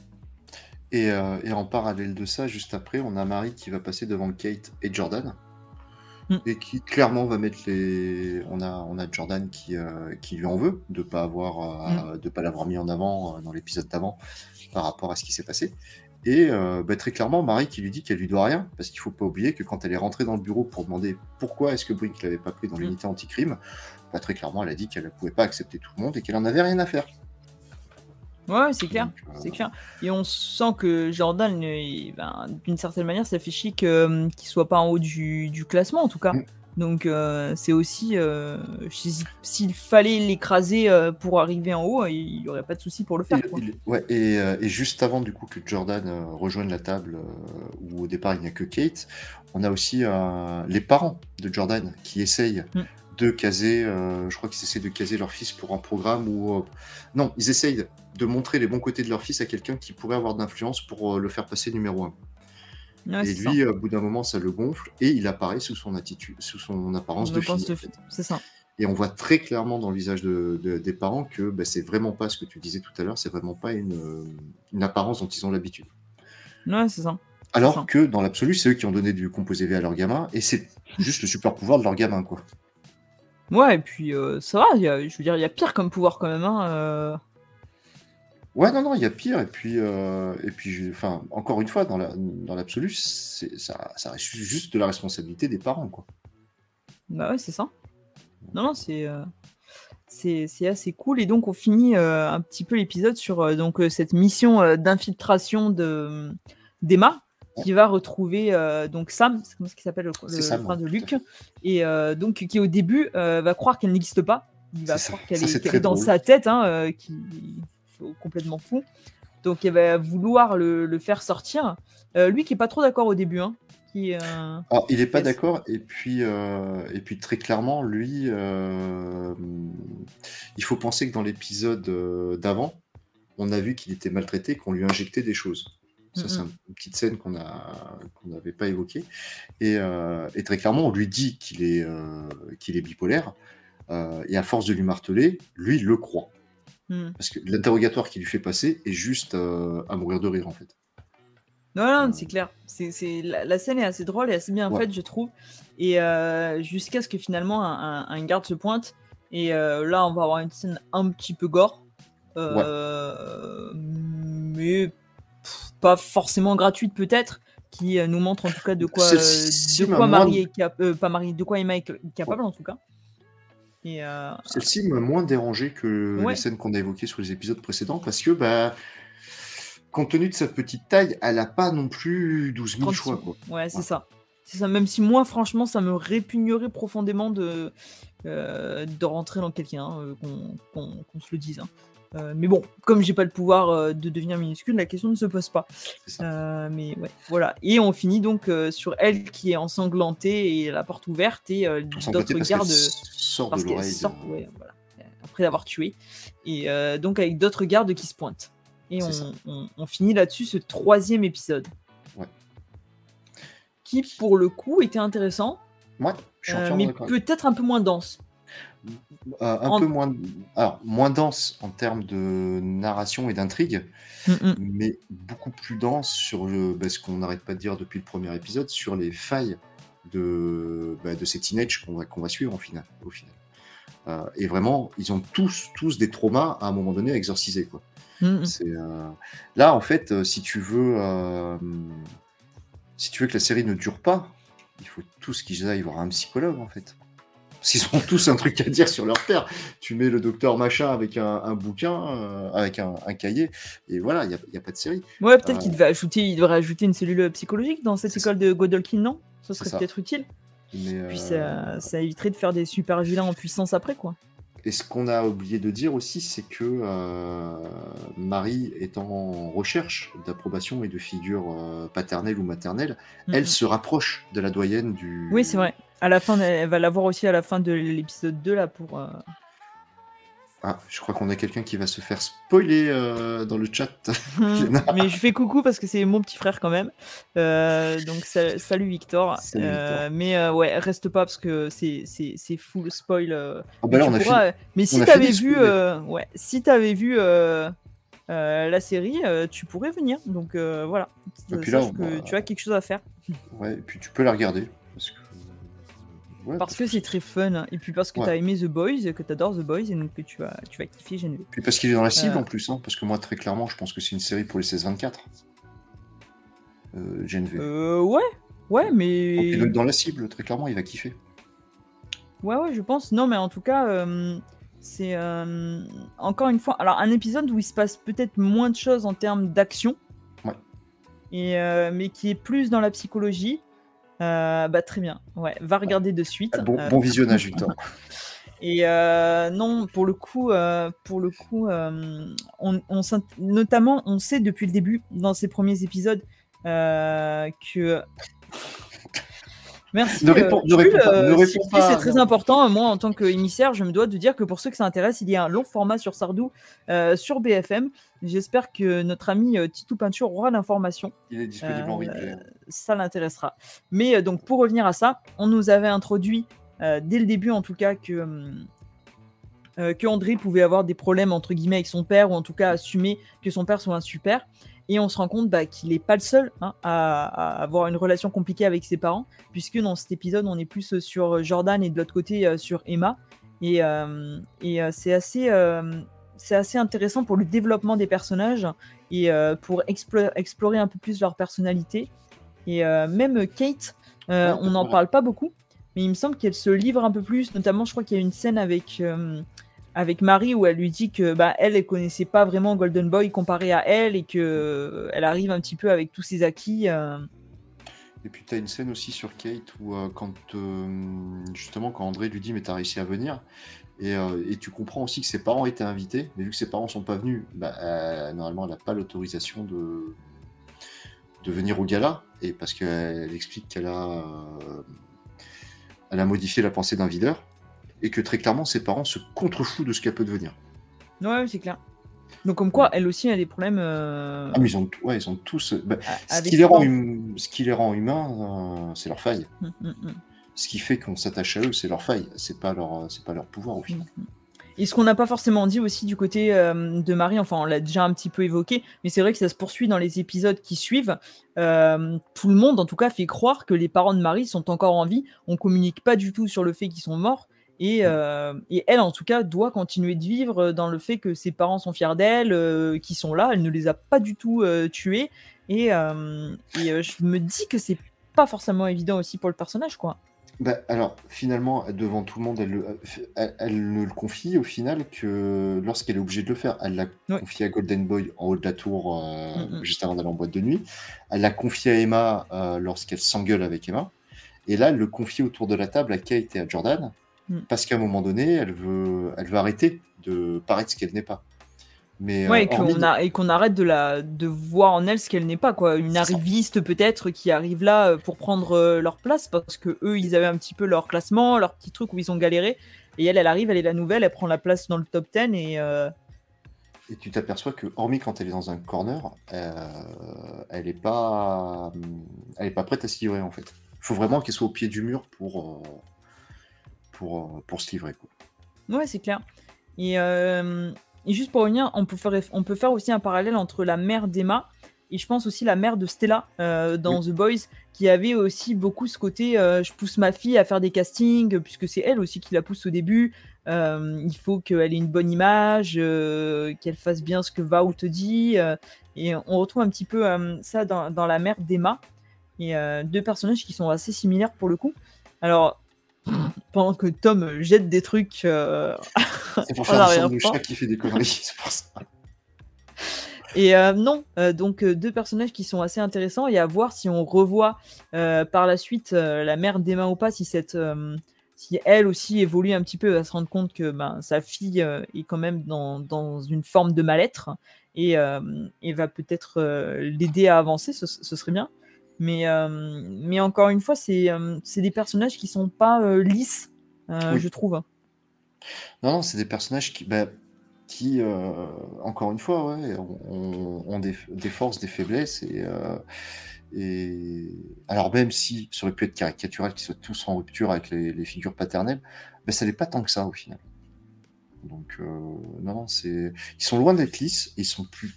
[SPEAKER 2] Et, et, en parallèle de ça, juste après, on a Marie qui va passer devant Kate et Jordan. Mm. et qui clairement va mettre les. On a, on a Jordan qui, euh, qui lui en veut de pas avoir, euh, mm. de pas l'avoir mis en avant euh, dans l'épisode d'avant par rapport à ce qui s'est passé. Et bah, très clairement, Marie qui lui dit qu'elle lui doit rien, parce qu'il faut pas oublier que quand elle est rentrée dans le bureau pour demander pourquoi est-ce que Brink l'avait pas pris dans mm. l'unité anti-crime, bah, très clairement, elle a dit qu'elle ne pouvait pas accepter tout le monde et qu'elle en avait rien à faire.
[SPEAKER 1] Ouais, c'est clair, c'est clair. Et on sent que Jordan, ben, d'une certaine manière, fait chic qu'il soit pas en haut du, du classement, en tout cas. Donc euh, c'est aussi, euh, s'il fallait l'écraser euh, pour arriver en haut, il n'y aurait pas de souci pour le faire.
[SPEAKER 2] ouais, et, et, juste avant du coup que Jordan rejoigne la table où au départ il n'y a que Kate, on a aussi les parents de Jordan qui essayent mm. de caser, je crois qu'ils essaient de caser leur fils pour un programme où... non, ils essayent de montrer les bons côtés de leur fils à quelqu'un qui pourrait avoir d'influence pour le faire passer numéro et lui, au bout d'un moment, ça le gonfle et il apparaît sous son attitude, sous son apparence de fille.
[SPEAKER 1] C'est ça.
[SPEAKER 2] Et on voit très clairement dans le visage de, des parents que bah, c'est vraiment pas ce que tu disais tout à l'heure, c'est vraiment pas une, une, apparence dont ils ont l'habitude.
[SPEAKER 1] Ouais, c'est ça.
[SPEAKER 2] Alors que dans l'absolu, c'est eux qui ont donné du composé V à leur gamin et c'est juste le super pouvoir de leur gamin, quoi.
[SPEAKER 1] Ouais, et puis euh, ça va, je veux dire, il y a pire comme pouvoir quand même. Hein, euh.
[SPEAKER 2] Ouais, non, non, il y a pire. Et puis, euh, et puis enfin, encore une fois, dans l'absolu, la, dans ça, ça reste juste de la responsabilité des parents, quoi.
[SPEAKER 1] Bah ouais, c'est ça. Non, non, c'est euh, c'est assez cool. Et donc, on finit euh, un petit peu l'épisode sur donc cette mission d'infiltration de d'Emma qui va retrouver donc Sam, c'est comme ça qu'il s'appelle le, frère de Luc, et donc qui au début va croire qu'elle n'existe pas. Il va croire qu'elle est, dans sa tête, hein, qui complètement fou. Donc il va vouloir le, faire sortir. Euh, lui qui est pas trop d'accord au début. Hein, qui,
[SPEAKER 2] euh, il est pas d'accord et puis euh, et puis très clairement lui, il faut penser que dans l'épisode d'avant, on a vu qu'il était maltraité, qu'on lui injectait des choses. Ça, c'est une petite scène qu'on a qu'on n'avait pas évoquée. Et, et, très clairement, on lui dit qu'il est, qu'il est bipolaire. et à force de lui marteler, lui, il le croit. Hmm. Parce que l'interrogatoire qui lui fait passer est juste euh, à mourir de rire, en fait.
[SPEAKER 1] Non, non, c'est clair. C'est, la, scène est assez drôle et assez bien faite, je trouve. Et euh, jusqu'à ce que finalement un, garde se pointe. Et euh, là, on va avoir une scène un petit peu gore. Mais pas forcément gratuite, peut-être. Qui nous montre en tout cas de quoi, de quoi Marie est capable. pas Marie, de quoi Emma est capable, en tout cas.
[SPEAKER 2] Euh, Celle-ci m'a moins dérangé que les scènes qu'on a évoquées sur les épisodes précédents parce que, bah, compte tenu de sa petite taille, elle n'a pas non plus 12 000 choix.
[SPEAKER 1] Ouais, c'est ça. C'est ça. Même si moi, franchement, ça me répugnerait profondément de, euh, de rentrer dans quelqu'un, euh, qu'on se le dise. Hein. Euh, mais bon, comme j'ai pas le pouvoir euh, de devenir minuscule, la question ne se pose pas. Euh, mais ouais, voilà. Et on finit donc sur elle qui est ensanglantée et la porte ouverte et d'autres gardes
[SPEAKER 2] sort parce qu'elle sort,
[SPEAKER 1] ouais, voilà, après l'avoir tué. Et donc avec d'autres gardes qui se pointent. Et on, on, finit là-dessus ce troisième épisode. Ouais. Qui pour le coup était intéressant.
[SPEAKER 2] Ouais,
[SPEAKER 1] mais peut-être un peu moins dense.
[SPEAKER 2] Euh, un peu moins, alors, moins dense en termes de narration et d'intrigue, mais beaucoup plus dense sur le, bah, ce qu'on n'arrête pas de dire depuis le premier épisode, sur les failles de, bah, de ces teenagers qu'on va, va suivre au final. Au final. Euh, et vraiment, ils ont tous, tous des traumas à un moment donné à exorciser. Quoi. Mmh, euh, Là, en fait, si tu veux, si tu veux que la série ne dure pas, il faut tous qu'ils aillent voir un psychologue en fait. Parce qu'ils ont tous un truc à dire sur leur père. Tu mets le docteur machin avec un, bouquin, euh, avec un, cahier, et voilà, il n'y a, pas de série.
[SPEAKER 1] Ouais, peut-être qu'il euh, devrait ajouter, il devrait ajouter une cellule psychologique dans cette école de Godolkin, non? Ça serait peut-être utile. Puis ça, euh, ça, éviterait de faire des super vilains en puissance après, quoi.
[SPEAKER 2] Et ce qu'on a oublié de dire aussi, c'est que euh, Marie est en recherche d'approbation et de figure euh, paternelle ou maternelle. Elle se rapproche de la doyenne du.
[SPEAKER 1] Oui, c'est vrai. À la fin, elle va l'avoir aussi à la fin de l'épisode 2 là pour. Euh,
[SPEAKER 2] ah, je crois qu'on a quelqu'un qui va se faire spoiler euh, dans le chat.
[SPEAKER 1] mais je fais coucou parce que c'est mon petit frère quand même. Euh, donc salut Victor. Euh, mais ouais, reste pas parce que c'est full spoil. Ah bah mais si t'avais vu, ouais, si t'avais vu la série, tu pourrais venir. Donc voilà. que tu as quelque chose à faire.
[SPEAKER 2] Ouais, et puis tu peux la regarder. Parce que
[SPEAKER 1] parce que c'est très fun, hein. et puis parce que tu as aimé The Boys, que tu adores The Boys, et donc que tu vas, tu vas kiffer Geneviève.
[SPEAKER 2] Puis parce qu'il est dans la cible euh. en plus, hein, parce que moi, très clairement, je pense que c'est une série pour les 16-24. Euh,
[SPEAKER 1] Euh, ouais, ouais, mais.
[SPEAKER 2] il est dans la cible, très clairement, il va kiffer.
[SPEAKER 1] Ouais, ouais, je pense. Non, mais en tout cas, euh, c'est. Euh, encore une fois, alors un épisode où il se passe peut-être moins de choses en termes d'action. Ouais. Et, mais qui est plus dans la psychologie. Euh, bah, très bien. Ouais, va regarder de suite.
[SPEAKER 2] Bon, euh, visionnage, Victor.
[SPEAKER 1] Et euh, non, pour le coup, pour le coup, on, notamment, on sait depuis le début, dans ces premiers épisodes, que Merci. Ne réponds, pas. C'est très important. Moi, en tant qu'émissaire, je me dois de dire que pour ceux que ça intéresse, il y a un long format sur Sardou euh, sur BFM. J'espère que notre ami euh, Titou Peinture aura l'information.
[SPEAKER 2] Il est disponible en replay. Euh,
[SPEAKER 1] ça l'intéressera. Mais donc, pour revenir à ça, on nous avait introduit dès le début, en tout cas, que. que André pouvait avoir des problèmes entre guillemets avec son père ou en tout cas assumer que son père soit un super et on se rend compte bah, qu'il n'est pas le seul hein, à, avoir une relation compliquée avec ses parents, puisque dans cet épisode, on est plus sur Jordan et de l'autre côté euh, sur Emma. Et, euh, et euh, c'est assez, c'est assez intéressant pour le développement des personnages et pour explorer un peu plus leur personnalité. Et même Kate, on n'en parle pas beaucoup, mais il me semble qu'elle se livre un peu plus. Notamment, je crois qu'il y a une scène avec avec Marie où elle lui dit que bah elle connaissait pas vraiment Golden Boy comparé à elle et que euh, elle arrive un petit peu avec tous ses acquis. Euh.
[SPEAKER 2] Et puis tu as une scène aussi sur Kate où euh, quand justement quand André lui dit mais t'as réussi à venir et, et, tu comprends aussi que ses parents étaient invités mais vu que ses parents sont pas venus bah, normalement elle n'a pas l'autorisation de de venir au gala et parce qu'elle explique qu'elle a elle a modifié la pensée d'un videur et que très clairement ses parents se contrefoutent de ce qu'elle peut devenir.
[SPEAKER 1] Ouais, c'est clair. Donc comme quoi, elle aussi a des problèmes. Euh,
[SPEAKER 2] ah mais ils ont, ouais, ils ont tous. Bah, ce, qui les rend hum... ce, qui les rend humains, euh, c'est leur faille. Hum, hum, ce qui fait qu'on s'attache à eux, c'est leur faille. C'est pas leur, c'est pas leur pouvoir au final.
[SPEAKER 1] Et ce qu'on n'a pas forcément dit aussi du côté euh, de Marie, enfin on l'a déjà un petit peu évoqué, mais c'est vrai que ça se poursuit dans les épisodes qui suivent. tout le monde, en tout cas, fait croire que les parents de Marie sont encore en vie. On communique pas du tout sur le fait qu'ils sont morts. Euh, et, elle, en tout cas, doit continuer de vivre dans le fait que ses parents sont fiers d'elle, euh, qui sont là. Elle ne les a pas du tout euh, tués. Et, je me dis que c'est pas forcément évident aussi pour le personnage, quoi.
[SPEAKER 2] Bah, alors, finalement, devant tout le monde, elle, ne le confie au final que lorsqu'elle est obligée de le faire. Elle l'a confié à Golden Boy en haut de la tour, mm, mm. juste avant d'aller en boîte de nuit. Elle l'a confié à Emma lorsqu'elle s'engueule avec Emma. Et là, elle le confie autour de la table à Kate et à Jordan. Mm. Parce qu'à un moment donné, elle veut, elle veut arrêter de paraître ce qu'elle n'est pas.
[SPEAKER 1] Mais, ouais, euh, et qu'on arrête de, la, de voir en elle ce qu'elle n'est pas, quoi. Une arriviste peut-être qui arrive là euh, pour prendre euh, leur place parce que eux, ils avaient un petit peu leur classement, leur petit truc où ils ont galéré. Et elle, elle arrive, elle est la nouvelle, elle prend la place dans le top 10 et.
[SPEAKER 2] Et tu t'aperçois que, hormis quand elle est dans un corner, elle n'est pas, elle est pas prête à s'y livrer en fait. Il faut vraiment qu'elle soit au pied du mur pour pour, euh, pour se livrer. Quoi.
[SPEAKER 1] Ouais, c'est clair. Et, juste pour revenir, on peut, faire, on peut faire aussi un parallèle entre la mère d'Emma et je pense aussi la mère de Stella dans The Boys, qui avait aussi beaucoup ce côté je pousse ma fille à faire des castings, puisque c'est elle aussi qui la pousse au début. il faut qu'elle ait une bonne image, qu'elle fasse bien ce que Vao te dit. et on retrouve un petit peu ça dans, dans, la mère d'Emma. Et deux personnages qui sont assez similaires pour le coup. Alors, pendant que Tom jette des trucs.
[SPEAKER 2] c'est pour faire un chat qui fait des conneries, c'est pour ça.
[SPEAKER 1] Et euh, non, euh, donc euh, deux personnages qui sont assez intéressants et à voir si on revoit par la suite la mère d'Emma ou pas, si cette, si elle aussi évolue un petit peu, va se rendre compte que ben, sa fille est quand même dans, dans une forme de mal-être et, et, va peut-être l'aider à avancer, ce, serait bien. Mais, mais encore une fois, c'est des personnages qui sont pas lisses, je trouve.
[SPEAKER 2] Non, non, c'est des personnages qui, bah, qui, euh, encore une fois, ouais, ont, des, forces, des faiblesses. Et, euh, et, alors, même si ça aurait pu être caricatural, qu'ils soient tous en rupture avec les, figures paternelles, ben, ça n'est pas tant que ça au final. Donc, euh, non, non, c'est. Ils sont loin d'être lisses, ils sont plus.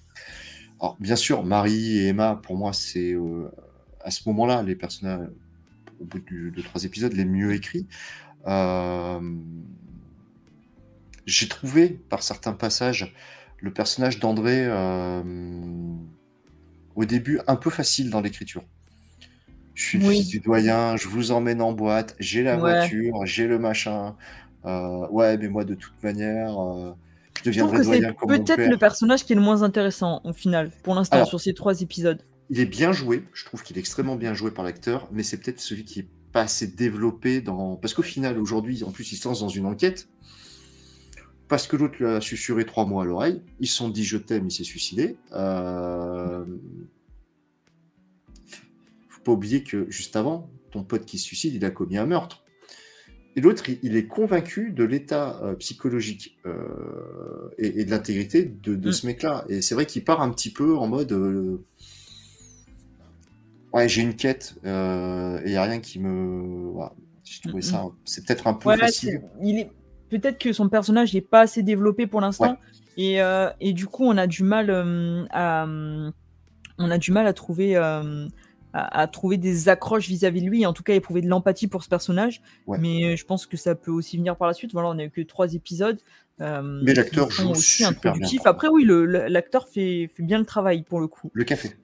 [SPEAKER 2] Alors, bien sûr, Marie et Emma, pour moi, c'est à ce moment-là les personnages, au bout de trois épisodes, les mieux écrits. Euh, j'ai trouvé par certains passages le personnage d'André euh, au début un peu facile dans l'écriture. Je suis le fils du doyen, je vous emmène en boîte, j'ai la voiture, j'ai le machin. Euh, ouais, mais moi de toute manière, euh, je deviendrai doyen comme
[SPEAKER 1] Peut-être le personnage qui est le moins intéressant au final, pour l'instant, sur ces trois épisodes.
[SPEAKER 2] Il est bien joué, je trouve qu'il est extrêmement bien joué par l'acteur, mais c'est peut-être celui qui est pas assez développé dans. Parce qu'au final, aujourd'hui, en plus, il se lance dans une enquête parce que l'autre lui a susurré trois mots à l'oreille. Ils se sont dit je t'aime, il s'est suicidé. Euh... Faut pas oublier que juste avant, ton pote qui se suicide, il a commis un meurtre. Et l'autre, il, est convaincu de l'état euh, psychologique euh, et, de l'intégrité de, mm. ce mec-là. Et c'est vrai qu'il part un petit peu en mode euh, Ouais, j'ai une quête et il n'y a rien qui me. Voilà. J'ai trouvé mm, ça. C'est peut-être un peu facile.
[SPEAKER 1] Il est peut-être que son personnage n'est pas assez développé pour l'instant. Et, euh, et, du coup, on a du mal euh, à, on a du mal à trouver, euh, à, trouver des accroches vis-à-vis de lui. En tout cas, éprouver de l'empathie pour ce personnage. Mais je pense que ça peut aussi venir par la suite. Voilà, on n'a eu que trois épisodes.
[SPEAKER 2] Mais l'acteur joue aussi super bien.
[SPEAKER 1] Après, oui, l'acteur fait, fait bien le travail pour le coup.
[SPEAKER 2] Le café.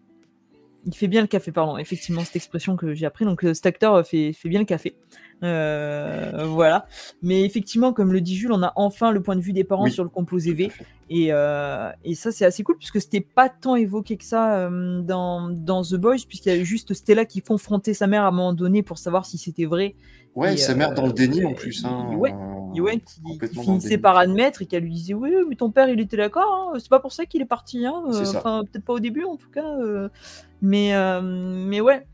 [SPEAKER 1] Il fait bien le café, pardon. Effectivement, cette expression que j'ai appris. Donc, cet acteur fait, fait bien le café. Euh, voilà. Mais effectivement, comme le dit Jules, on a enfin le point de vue des parents sur le composé V. Et, euh, et ça, c'est assez cool, puisque c'était pas tant évoqué que ça euh, dans, dans, The Boys, puisqu'il y avait juste Stella qui confrontait sa mère à un moment donné pour savoir si c'était vrai.
[SPEAKER 2] Ouais, sa mère dans le déni en plus. Hein,
[SPEAKER 1] ouais, ouais qui, finissait par admettre et qu'elle lui disait Oui, mais ton père, il était d'accord, hein, c'est pas pour ça qu'il est parti. Hein, enfin, peut-être pas au début en tout cas. mais, mais ouais,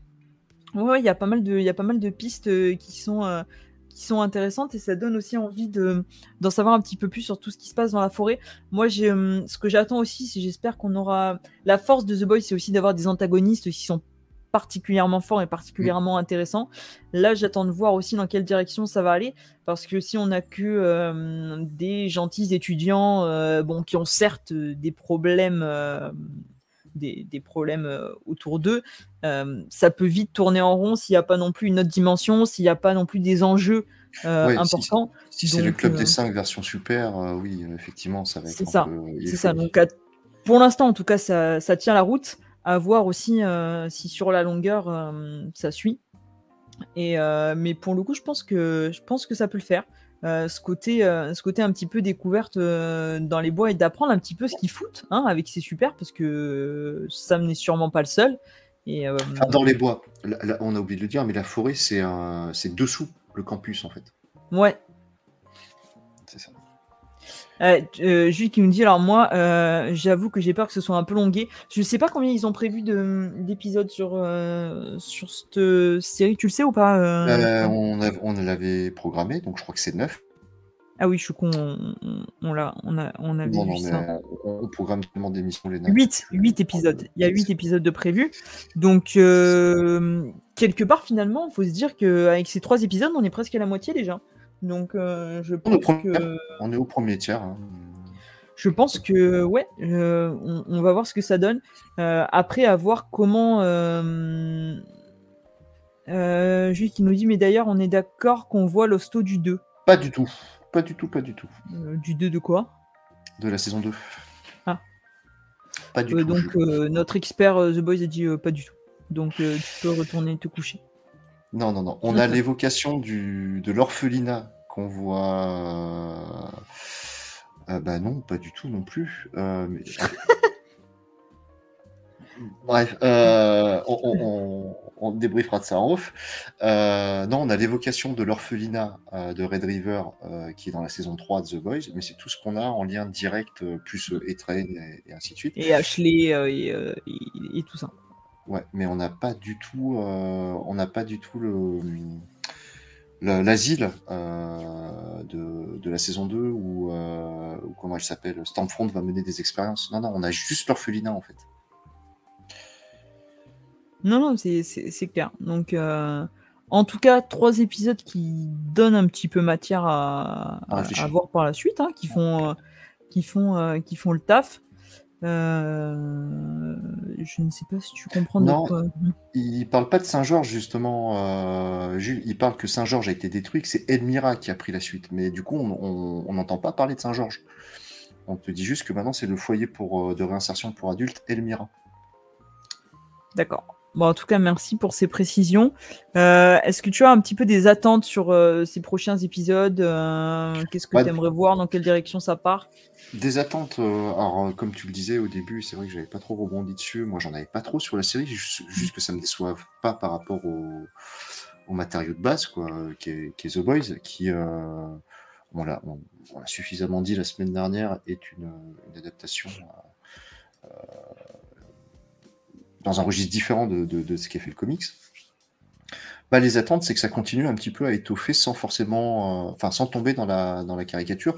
[SPEAKER 1] Ouais, il y a pas mal de, y a pas mal de pistes euh, qui sont, euh, qui sont intéressantes et ça donne aussi envie de, d'en savoir un petit peu plus sur tout ce qui se passe dans la forêt. Moi, j'ai, ce que j'attends aussi, c'est j'espère qu'on aura. La force de The Boys, c'est aussi d'avoir des antagonistes qui sont particulièrement forts et particulièrement mmh. intéressants. Là, j'attends de voir aussi dans quelle direction ça va aller, parce que si on a que euh, des gentils étudiants, bon, qui ont certes des problèmes des, problèmes euh, autour d'eux, euh, ça peut vite tourner en rond s'il n'y a pas non plus une autre dimension, s'il n'y a pas non plus des enjeux euh, importants.
[SPEAKER 2] Si, c'est le club des 5 version super, oui, effectivement, ça va être.
[SPEAKER 1] C'est ça. C'est ça. Donc, pour l'instant, en tout cas, ça, ça, tient la route. À voir aussi si sur la longueur ça suit. Et, mais pour le coup, je pense que je pense que ça peut le faire. Euh, ce, côté, euh, ce côté un petit peu découverte euh, dans les bois et d'apprendre un petit peu ce qu'ils foutent hein, avec c'est super parce que Sam n'est sûrement pas le seul. Et,
[SPEAKER 2] dans les bois, on a oublié de le dire, mais la forêt c'est c'est dessous le campus en fait.
[SPEAKER 1] Ouais. Euh, euh, Jules qui nous dit alors moi euh, j'avoue que j'ai peur que ce soit un peu longué. Je sais pas combien ils ont prévu d'épisodes sur sur cette série, tu le sais ou pas
[SPEAKER 2] On, on l'avait programmé donc je crois que c'est 9.
[SPEAKER 1] Ah oui, je suis con, on, l'a, on a, on avait vu ça.
[SPEAKER 2] On, programme tellement d'émissions les
[SPEAKER 1] 8, 8 épisodes. Il y a 8 épisodes de prévus. Donc, quelque part, finalement, il faut se dire qu'avec ces 3 épisodes, on est presque à la moitié déjà. Donc, je pense que.
[SPEAKER 2] On est au premier tiers. Hein.
[SPEAKER 1] Je pense que, ouais, on, va voir ce que ça donne. après, à voir comment. juste qui nous dit, mais d'ailleurs, on est d'accord qu'on voit l'hosto du 2.
[SPEAKER 2] Pas du tout. Pas du tout, pas du tout.
[SPEAKER 1] du 2 de quoi?
[SPEAKER 2] De la saison 2.
[SPEAKER 1] Pas du euh, tout. Donc, euh, notre expert euh, The Boys a dit pas du tout. Donc, tu peux retourner te coucher.
[SPEAKER 2] Non, non, non. On a l'évocation du, de l'orphelinat qu'on voit. bah non, pas du tout non plus. Bref, on, on débriefera de ça en off. Euh, non, on a l'évocation de l'orphelinat euh, de Red River euh, qui est dans la saison 3 de The Boys, mais c'est tout ce qu'on a en lien direct, plus Etrain et, et, ainsi de suite.
[SPEAKER 1] Et Ashley et, tout ça.
[SPEAKER 2] Ouais, mais on n'a pas du tout, on n'a pas du tout le l'asile de, de, la saison 2 où, où comment elle s'appelle Stormfront va mener des expériences. Non, non, on a juste l'orphelinat en fait.
[SPEAKER 1] Non, non, c'est clair. Donc, euh, en tout cas, trois épisodes qui donnent un petit peu matière à, à, voir par la suite, hein, qui font, euh, qui font, euh, qui font le taf. Je ne sais pas si tu comprends.
[SPEAKER 2] Non, il parle pas de Saint-Georges justement. Jules, il parle que Saint-Georges a été détruit, que c'est Elmira qui a pris la suite. Mais du coup, on n'entend pas parler de Saint-Georges. On te dit juste que maintenant c'est le foyer pour, de réinsertion pour adultes Elmira.
[SPEAKER 1] D'accord. Bon, en tout cas, merci pour ces précisions. Euh, est-ce que tu as un petit peu des attentes sur euh, ces prochains épisodes euh, Qu'est-ce que tu aimerais voir Dans quelle direction ça part?
[SPEAKER 2] Des attentes, alors comme tu le disais au début, c'est vrai que j'avais pas trop rebondi dessus. Moi, j'en avais pas trop sur la série, juste, que ça me déçoive pas par rapport au, matériau de base, quoi, qui est, The Boys, qui, on l'a suffisamment dit la semaine dernière, est une, une adaptation dans un registre différent de, ce qu'a fait le comics. Bah, les attentes, c'est que ça continue un petit peu à étoffer sans forcément, euh, enfin, sans tomber dans la, dans la caricature.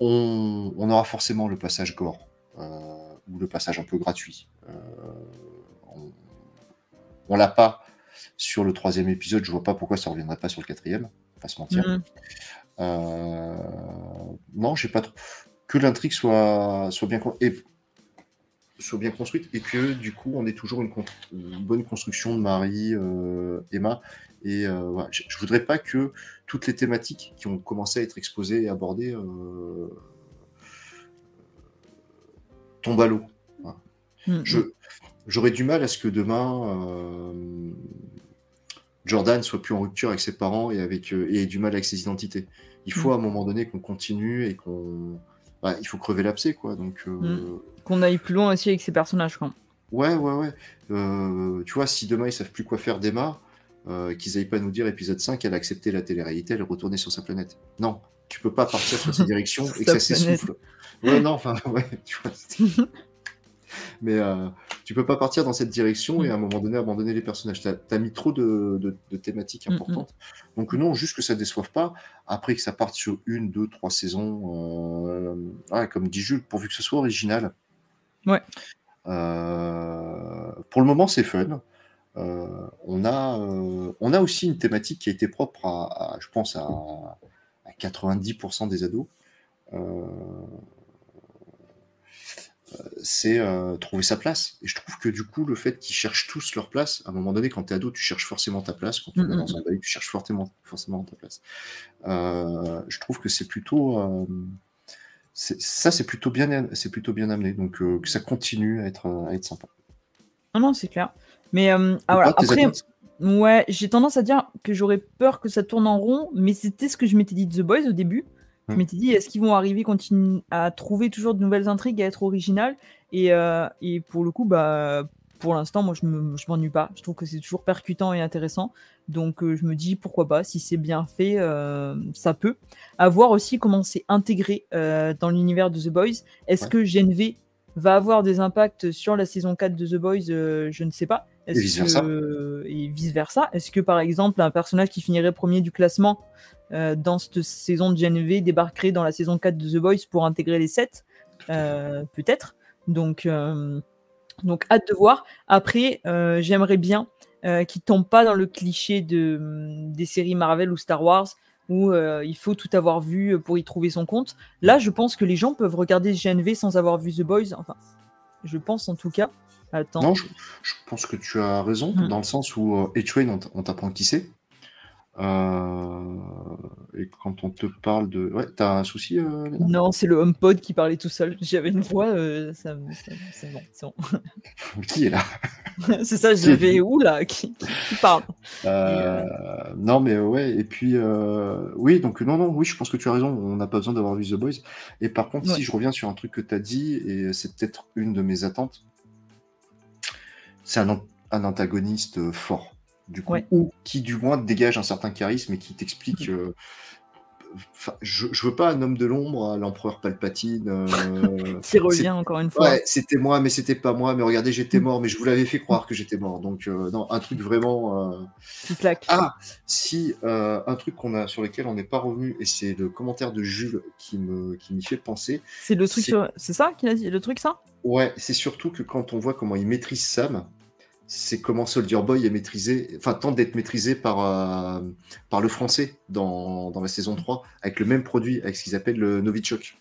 [SPEAKER 2] On, aura forcément le passage gore euh, ou le passage un peu gratuit. Euh, on, l'a pas sur le troisième épisode. Je vois pas pourquoi ça reviendrait pas sur le quatrième. Pas se mentir. Mm-hmm. non, j'ai pas trop que l'intrigue soit soit bien et soit bien construite et que du coup on ait toujours une, bonne construction de Marie, euh, Emma. Et euh, je, ne voudrais pas que toutes les thématiques qui ont commencé à être exposées et abordées euh, tombent à l'eau. Mm, mm. J'aurais du mal à ce que demain Jordan soit plus en rupture avec ses parents et, avec, et ait du mal avec ses identités. Il faut mm. à un moment donné qu'on continue et qu'on. Bah, il faut crever l'abcès, quoi. Donc
[SPEAKER 1] qu'on aille plus loin aussi avec ces personnages. Quoi.
[SPEAKER 2] Ouais, ouais, ouais. Euh, tu vois, si demain ils savent plus quoi faire d'Emma, euh, qu'ils aillent pas nous dire épisode 5, elle a accepté la télé-réalité, elle est retournée sur sa planète. Non, tu peux pas partir sur cette direction et que ça s'essouffle. Ouais, non, enfin, ouais, tu vois. Mais euh, tu peux pas partir dans cette direction et à un moment donné abandonner les personnages. Tu as, mis trop de, thématiques mm, mm. importantes. Donc non, juste que ça déçoive pas. Après que ça parte sur une, deux, trois saisons, euh, comme dit Jules, pourvu que ce soit original.
[SPEAKER 1] Ouais.
[SPEAKER 2] Euh, pour le moment, c'est fun. Euh, on, a, euh, on a aussi une thématique qui a été propre à, je pense, à, 90% des ados. c'est trouver sa place. Et je trouve que du coup, le fait qu'ils cherchent tous leur place, à un moment donné, quand tu es ado, tu cherches forcément ta place. Quand tu es dans un bail, tu cherches forcément, forcément ta place. je trouve que c'est plutôt ça c'est plutôt bien c'est plutôt bien amené. Donc euh, que ça continue à être à être sympa.
[SPEAKER 1] Non non c'est clair. Mais euh, ah, après ouais j'ai tendance à dire que j'aurais peur que ça tourne en rond mais c'était ce que je m'étais dit de The Boys au début. Je m'étais dit est-ce qu'ils vont arriver à trouver toujours de nouvelles intrigues à être originales? Et, euh, et pour le coup bah pour l'instant, moi, je ne m'ennuie pas. Je trouve que c'est toujours percutant et intéressant. Donc, euh, je me dis, pourquoi pas, si c'est bien fait, euh, ça peut. À voir aussi comment c'est intégré euh, dans l'univers de The Boys. Est-ce que GNV va avoir des impacts sur la saison 4 de The Boys Je ne sais pas.
[SPEAKER 2] Et vice-versa.
[SPEAKER 1] Et vice-versa. Est-ce que, par exemple, un personnage qui finirait premier du classement dans cette saison de GNV débarquerait dans la saison 4 de The Boys pour intégrer les 7 Peut-être. Donc... Donc, hâte de voir. Après, j'aimerais bien euh, qu'ils ne tombent pas dans le cliché de, mm, des séries Marvel ou Star Wars où il faut tout avoir vu pour y trouver son compte. Là, je pense que les gens peuvent regarder GNV sans avoir vu The Boys. Enfin, je pense en tout cas. Attends.
[SPEAKER 2] Non, je, pense que tu as raison, hmm. dans le sens où euh, H-Train, on t'apprend qui c'est. Euh, et quand on te parle de. Ouais, t'as un souci euh,
[SPEAKER 1] Non, c'est le HomePod qui parlait tout seul. J'avais une voix, euh, ça, c'est bon. bon.
[SPEAKER 2] qui est là?
[SPEAKER 1] C'est ça, je vais où là? Qui, parle?
[SPEAKER 2] Non, mais ouais, et puis. Oui, donc non, non, oui, je pense que tu as raison, on n'a pas besoin d'avoir vu The Boys. Et par contre, si je reviens sur un truc que tu as dit, et c'est peut-être une de mes attentes, c'est un, un antagoniste fort du coup, ou qui du moins dégage un certain charisme et qui t'explique. Mm. Euh, je, je, veux pas un homme de l'ombre à l'empereur Palpatine. Euh,
[SPEAKER 1] qui revient encore une fois.
[SPEAKER 2] Ouais, c'était moi, mais c'était pas moi. Mais regardez, j'étais mort, mais je vous l'avais fait croire que j'étais mort. Donc, euh, non, un truc vraiment. Ah, si, un truc qu'on a, sur lequel on n'est pas revenu, et c'est le commentaire de Jules qui me qui m'y fait penser.
[SPEAKER 1] C'est le truc sur... C'est ça qu'il a dit Le truc, ça?
[SPEAKER 2] Ouais, c'est surtout que quand on voit comment il maîtrise Sam, c'est comment Soldier Boy est maîtrisé, enfin tente d'être maîtrisé par, euh, par le français dans, dans, la saison 3, avec le même produit, avec ce qu'ils appellent le Novichok.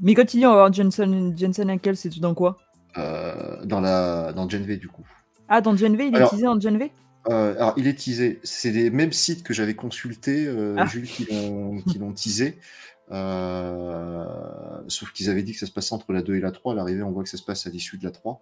[SPEAKER 1] Mais va voir Jensen, Jensen Ackles, c'est dans quoi?
[SPEAKER 2] Euh, Dans la dans Gen V du coup.
[SPEAKER 1] Ah, dans Gen V, il est teasé en Gen V?
[SPEAKER 2] euh, alors, il est teasé. C'est les mêmes sites que j'avais consultés, ah. Jules, qui l'ont teasé. sauf qu'ils avaient dit que ça se passait entre la 2 et la 3. À l'arrivée, on voit que ça se passe à l'issue de la 3.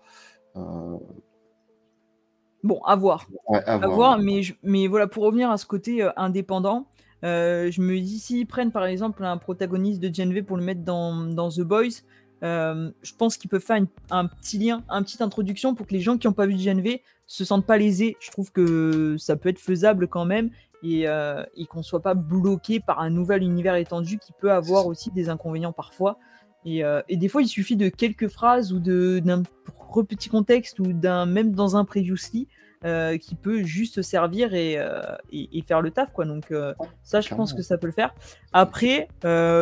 [SPEAKER 1] Bon, à voir. à, voir, mais, mais voilà, pour revenir à ce côté euh, indépendant, euh, je me dis, s'ils prennent par exemple un protagoniste de Gen V pour le mettre dans, dans The Boys, euh, je pense qu'ils peuvent faire un petit lien, une petite introduction pour que les gens qui n'ont pas vu Gen V se sentent pas lésés. Je trouve que ça peut être faisable quand même et, et qu'on soit pas bloqué par un nouvel univers étendu qui peut avoir aussi des inconvénients parfois. Et, et des fois, il suffit de quelques phrases ou d'un petit contexte ou d'un même dans un previously euh, qui peut juste servir et, euh, et, faire le taf quoi. Donc euh, ça je pense que ça peut le faire. Après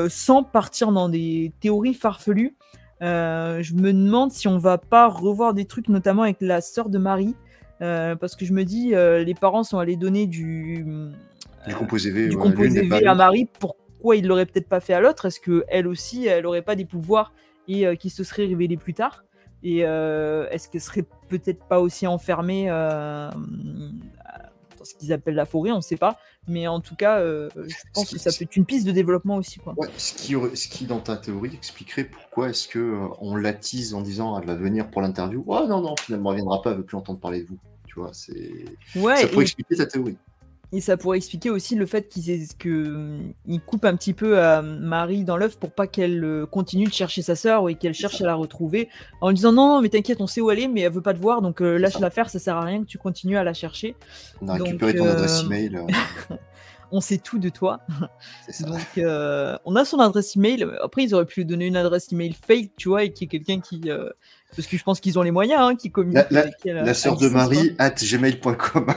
[SPEAKER 1] sans partir dans des théories farfelues je me demande si on va pas revoir des trucs notamment avec la sœur de Marie parce que je me dis les parents sont allés donner du
[SPEAKER 2] du composé V,
[SPEAKER 1] du composé v à Marie pourquoi ils l'auraient peut-être pas fait à l'autre? Est-ce que elle aussi elle aurait pas des pouvoirs et qui se serait révélé plus tard? Et euh, est-ce qu'elle serait peut-être pas aussi enfermée euh, dans ce qu'ils appellent la forêt? On ne sait pas. Mais en tout cas, euh, je pense que ça peut être une piste de développement aussi. Quoi.
[SPEAKER 2] ce, qui ce qui, dans ta théorie, expliquerait pourquoi est-ce qu'on on l'attise en disant elle va venir pour l'interview? Oh non, non, finalement, elle ne viendra pas, elle veut plus entendre parler de vous. Tu vois, c'est...
[SPEAKER 1] Ouais,
[SPEAKER 2] ça pourrait expliquer ta théorie.
[SPEAKER 1] Et ça pourrait expliquer aussi le fait qu'il qu coupe un petit peu à Marie dans l'œuf pour pas qu'elle euh, continue de chercher sa sœur et qu'elle cherche à la retrouver en lui disant non, mais t'inquiète, on sait où elle est, mais elle veut pas te voir, donc euh, lâche l'affaire, ça sert à rien que tu continues à la chercher.
[SPEAKER 2] On a récupéré ton adresse euh, email.
[SPEAKER 1] on sait tout de toi. Donc, euh, on a son adresse email. Après, ils auraient pu lui donner une adresse email fake, tu vois, et qui est quelqu'un qui. Euh, parce que je pense qu'ils ont les moyens, hein, qui communiquent
[SPEAKER 2] la, avec elle. La sœur de Marie, at gmail.com.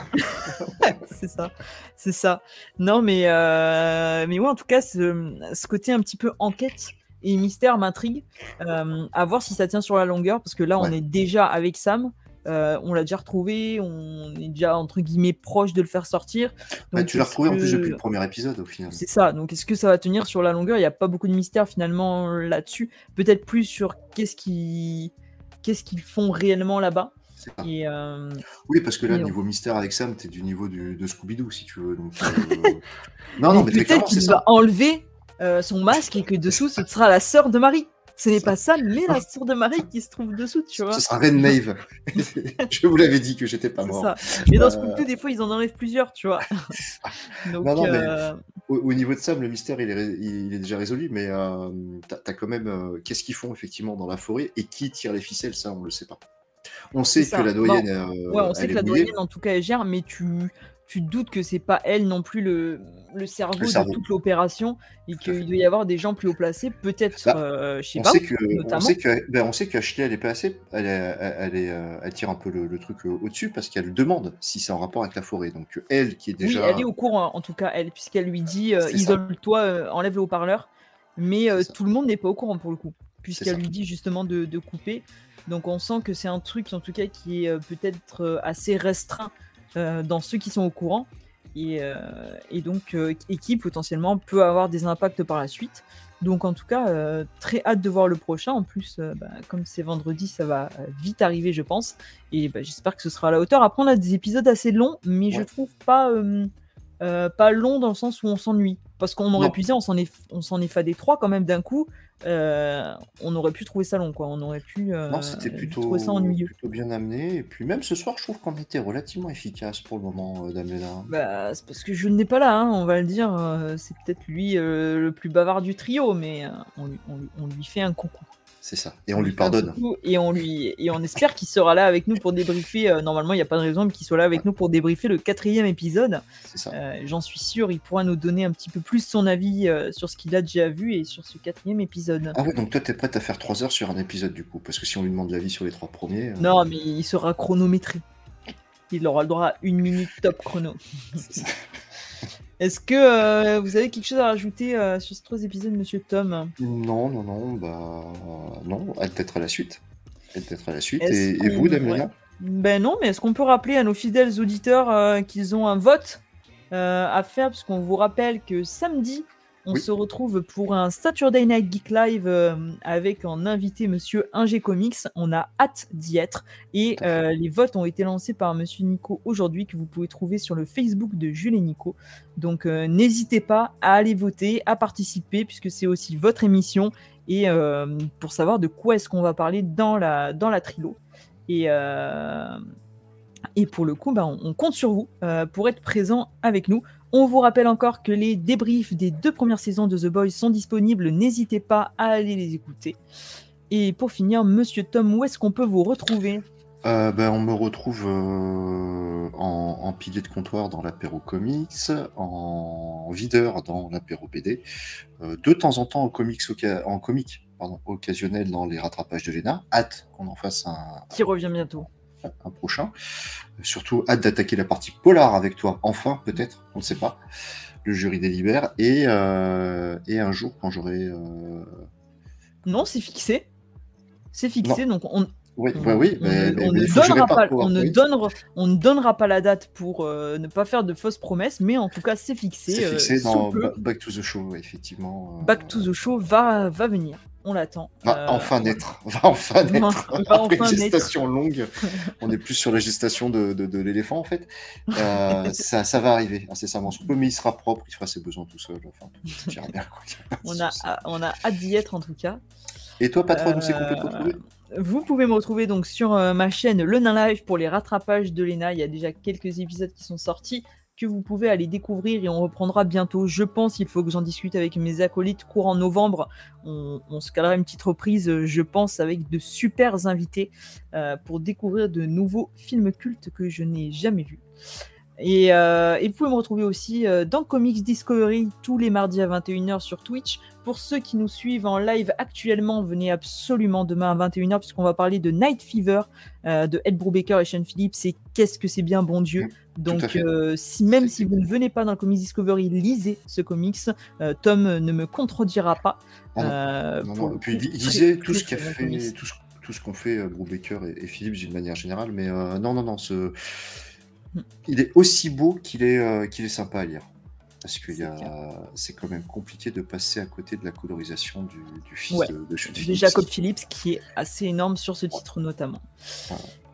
[SPEAKER 1] c'est ça. C'est ça. Non, mais, euh, mais ouais, en tout cas, ce, côté un petit peu enquête et mystère m'intrigue. à voir si ça tient sur la longueur, parce que là, on est déjà avec Sam. Euh, on l'a déjà retrouvé, on est déjà entre guillemets proche de le faire sortir.
[SPEAKER 2] Bah, tu l'as retrouvé en plus depuis le premier épisode au final.
[SPEAKER 1] C'est ça, donc est-ce que ça va tenir sur la longueur? Il n'y a pas beaucoup de mystère finalement là-dessus. Peut-être plus sur qu'est-ce qu'ils qu'est-ce qu'ils font réellement là-bas.
[SPEAKER 2] Euh, oui, parce que là, niveau mystère avec Sam, t'es du niveau de Scooby-Doo si tu veux. Donc, euh,
[SPEAKER 1] non, non, mais, peut-être qu'il va enlever son masque et que dessous ce sera la sœur de Marie. Ce n'est pas ça, mais la sourde de Marie qui se trouve dessous, tu vois.
[SPEAKER 2] Ce sera Maeve. je vous l'avais dit que j'étais pas mort. Ça.
[SPEAKER 1] Mais dans coup, des fois, ils en enlèvent plusieurs, tu vois.
[SPEAKER 2] Donc, non, non, mais euh, au, niveau de Sam, le mystère, il est, il est déjà résolu, mais euh, t'as as quand même. Euh, qu'est-ce qu'ils font effectivement dans la forêt et qui tire les ficelles, ça, on le sait pas. On sait que la doyenne.
[SPEAKER 1] ouais, on sait que la doyenne, en tout cas, elle gère, mais tu, tu doutes que c'est pas elle non plus le, le cerveau, de toute l'opération et qu'il doit y avoir des gens plus haut placés, peut-être, bah, euh, je sais pas,
[SPEAKER 2] notamment. On sait que, ben, on sait qu'Ashley, elle est placée, elle, elle, est, euh, elle tire un peu le, truc euh, au-dessus parce qu'elle demande si c'est en rapport avec la forêt. Donc elle, qui est déjà...
[SPEAKER 1] Oui, elle est au courant, en tout cas, elle, puisqu'elle lui dit, isole-toi, enlève le haut-parleur. Mais tout le monde n'est pas au courant pour le coup, puisqu'elle lui dit justement de, de, couper. Donc on sent que c'est un truc, en tout cas, qui est peut-être assez restreint dans ceux qui sont au courant. et, et donc et qui potentiellement peut avoir des impacts par la suite. Donc en tout cas, euh, très hâte de voir le prochain. En plus, euh, bah, comme c'est vendredi, ça va euh, vite arriver, je pense. Et bah, j'espère que ce sera à la hauteur. Après, on a des épisodes assez longs, mais je trouve pas, pas long dans le sens où on s'ennuie. Parce qu'on aurait pu dire, on s'en est, on s'en est fadé trois quand même d'un coup. Euh, on aurait pu trouver ça long, quoi. On aurait pu euh,
[SPEAKER 2] non, c'était plutôt,
[SPEAKER 1] ça ennuyeux.
[SPEAKER 2] plutôt bien amené. Et puis même ce soir, je trouve qu'on était relativement efficace pour le moment, euh,
[SPEAKER 1] Bah, c'est parce que je n'ai pas là, hein, on va le dire. Euh, c'est peut-être lui le plus bavard du trio, mais on, on lui fait un coucou.
[SPEAKER 2] C'est ça. Et on, lui pardonne.
[SPEAKER 1] Et on lui et on espère qu'il sera là avec nous pour débriefer. Euh, normalement, il n'y a pas de raison qu'il soit là avec nous pour débriefer le quatrième épisode. Euh, j'en suis sûr, il pourra nous donner un petit peu plus son avis euh, sur ce qu'il a déjà vu et sur ce quatrième épisode.
[SPEAKER 2] Ah ouais, donc toi, tu es prête à faire trois heures sur un épisode du coup Parce que si on lui demande l'avis sur les trois premiers.
[SPEAKER 1] Non, mais il sera chronométré. Il aura le droit à une minute top chrono. Est-ce que euh, vous avez quelque chose à rajouter euh, sur ces trois épisodes, monsieur Tom?
[SPEAKER 2] Non, non, non, bah non, peut-être à la suite. Peut-être à la suite. Et, vous, Damien
[SPEAKER 1] Ben non, mais est-ce qu'on peut rappeler à nos fidèles auditeurs euh, qu'ils ont un vote à faire, parce qu'on vous rappelle que samedi, on se retrouve pour un Saturday Night Geek Live euh, avec en invité Monsieur Ingé Comics. On a hâte d'y être. Et euh, les votes ont été lancés par Monsieur Nico aujourd'hui, que vous pouvez trouver sur le Facebook de Jules et Nico. Donc euh, n'hésitez pas à aller voter, à participer, puisque c'est aussi votre émission. Et pour savoir de quoi est-ce qu'on va parler dans la, dans la trilo. Et. Et pour le coup, bah, on, compte sur vous pour être présent avec nous. On vous rappelle encore que les débriefs des deux premières saisons de The Boys sont disponibles. N'hésitez pas à aller les écouter. Et pour finir, Monsieur Tom, où est-ce qu'on peut vous retrouver?
[SPEAKER 2] Euh, ben, on me retrouve euh, en, pilier de comptoir dans l'apéro comics, en videur dans l'apéro BD, euh, de temps en temps en comics en comics occasionnel dans les rattrapages de Léna. Hâte qu'on en fasse un.
[SPEAKER 1] Qui revient bientôt
[SPEAKER 2] un prochain. Surtout, hâte d'attaquer la partie polar avec toi, enfin, peut-être, on ne sait pas. Le jury délibère. Et, euh, et un jour, quand j'aurai. Euh,
[SPEAKER 1] non, c'est fixé. C'est fixé, donc on.
[SPEAKER 2] Oui, oui,
[SPEAKER 1] on, ne, donnera pas, on, ne donnera, on ne donnera pas la date pour euh, ne pas faire de fausses promesses, mais en tout cas, c'est fixé.
[SPEAKER 2] C'est fixé dans Back to the Show, effectivement.
[SPEAKER 1] Back to the Show va, va venir on l'attend.
[SPEAKER 2] Va euh, enfin naître. Va enfin naître. Après une gestation longue, on est plus sur la gestation de, l'éléphant en fait. Euh, ça, ça, va arriver incessamment sous peu, mais il sera propre, il fera ses besoins tout seul. Enfin,
[SPEAKER 1] bien, on, a, on a hâte d'y être en tout cas.
[SPEAKER 2] Et toi, patron, nous c'est qu'on peut te retrouver?
[SPEAKER 1] euh, vous pouvez me retrouver donc sur ma chaîne Le Nain Live pour les rattrapages de Lena. Il y a déjà quelques épisodes qui sont sortis que vous pouvez aller découvrir et on reprendra bientôt. Je pense, il faut que j'en discute avec mes acolytes courant novembre. On, se calera une petite reprise, je pense, avec de super invités euh, pour découvrir de nouveaux films cultes que je n'ai jamais vus. Euh, et, vous pouvez me retrouver aussi euh, dans Comics Discovery tous les mardis à 21h sur Twitch. Pour ceux qui nous suivent en live actuellement, venez absolument demain à 21h puisqu'on va parler de Night Fever euh, de Ed Brubaker et Sean Phillips. C'est qu'est-ce que c'est bien, bon Dieu. Donc, si, même si vous ne venez pas dans Comics Discovery, lisez ce comics. Tom ne me contredira pas.
[SPEAKER 2] Ah non, Puis lisez tout ce qu'a fait, tout ce, qu'ont fait Brubaker et, et Phillips d'une manière générale. Mais non, non, non, ce il est aussi beau qu'il est, euh, qu'il est sympa à lire. Parce que c'est quand même compliqué de passer à côté de la colorisation du, fils de.
[SPEAKER 1] Jacob Phillips, qui est assez énorme sur ce titre notamment.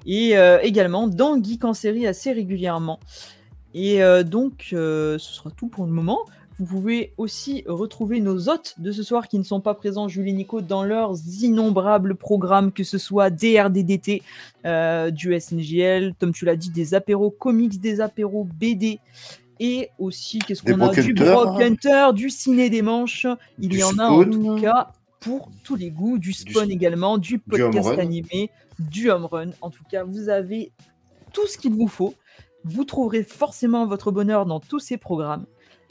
[SPEAKER 1] Et euh, également dans Geek en série assez régulièrement. Et euh, donc, ce sera tout pour le moment. Vous pouvez aussi retrouver nos hôtes de ce soir qui ne sont pas présents, Julie Nico, dans leurs innombrables programmes, que ce soit DRDDT, euh, du SNGL, comme tu l'as dit, des apéros comics, des apéros BD, et aussi, qu'est-ce qu'on a? Du Brock Hunter, du Ciné des Manches. Il y en a en tout cas pour tous les goûts, du Spawn également, du podcast animé, du home run. En tout cas, vous avez tout ce qu'il vous faut. Vous trouverez forcément votre bonheur dans tous ces programmes.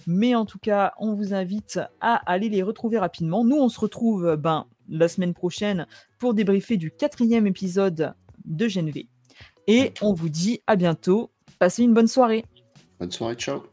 [SPEAKER 1] Mais en tout cas, on vous invite à aller les retrouver rapidement. Nous, on se retrouve ben, la semaine prochaine pour débriefer du quatrième épisode de Genv. Et on vous dit à bientôt. Passez une bonne soirée.
[SPEAKER 2] Bonne soirée, ciao.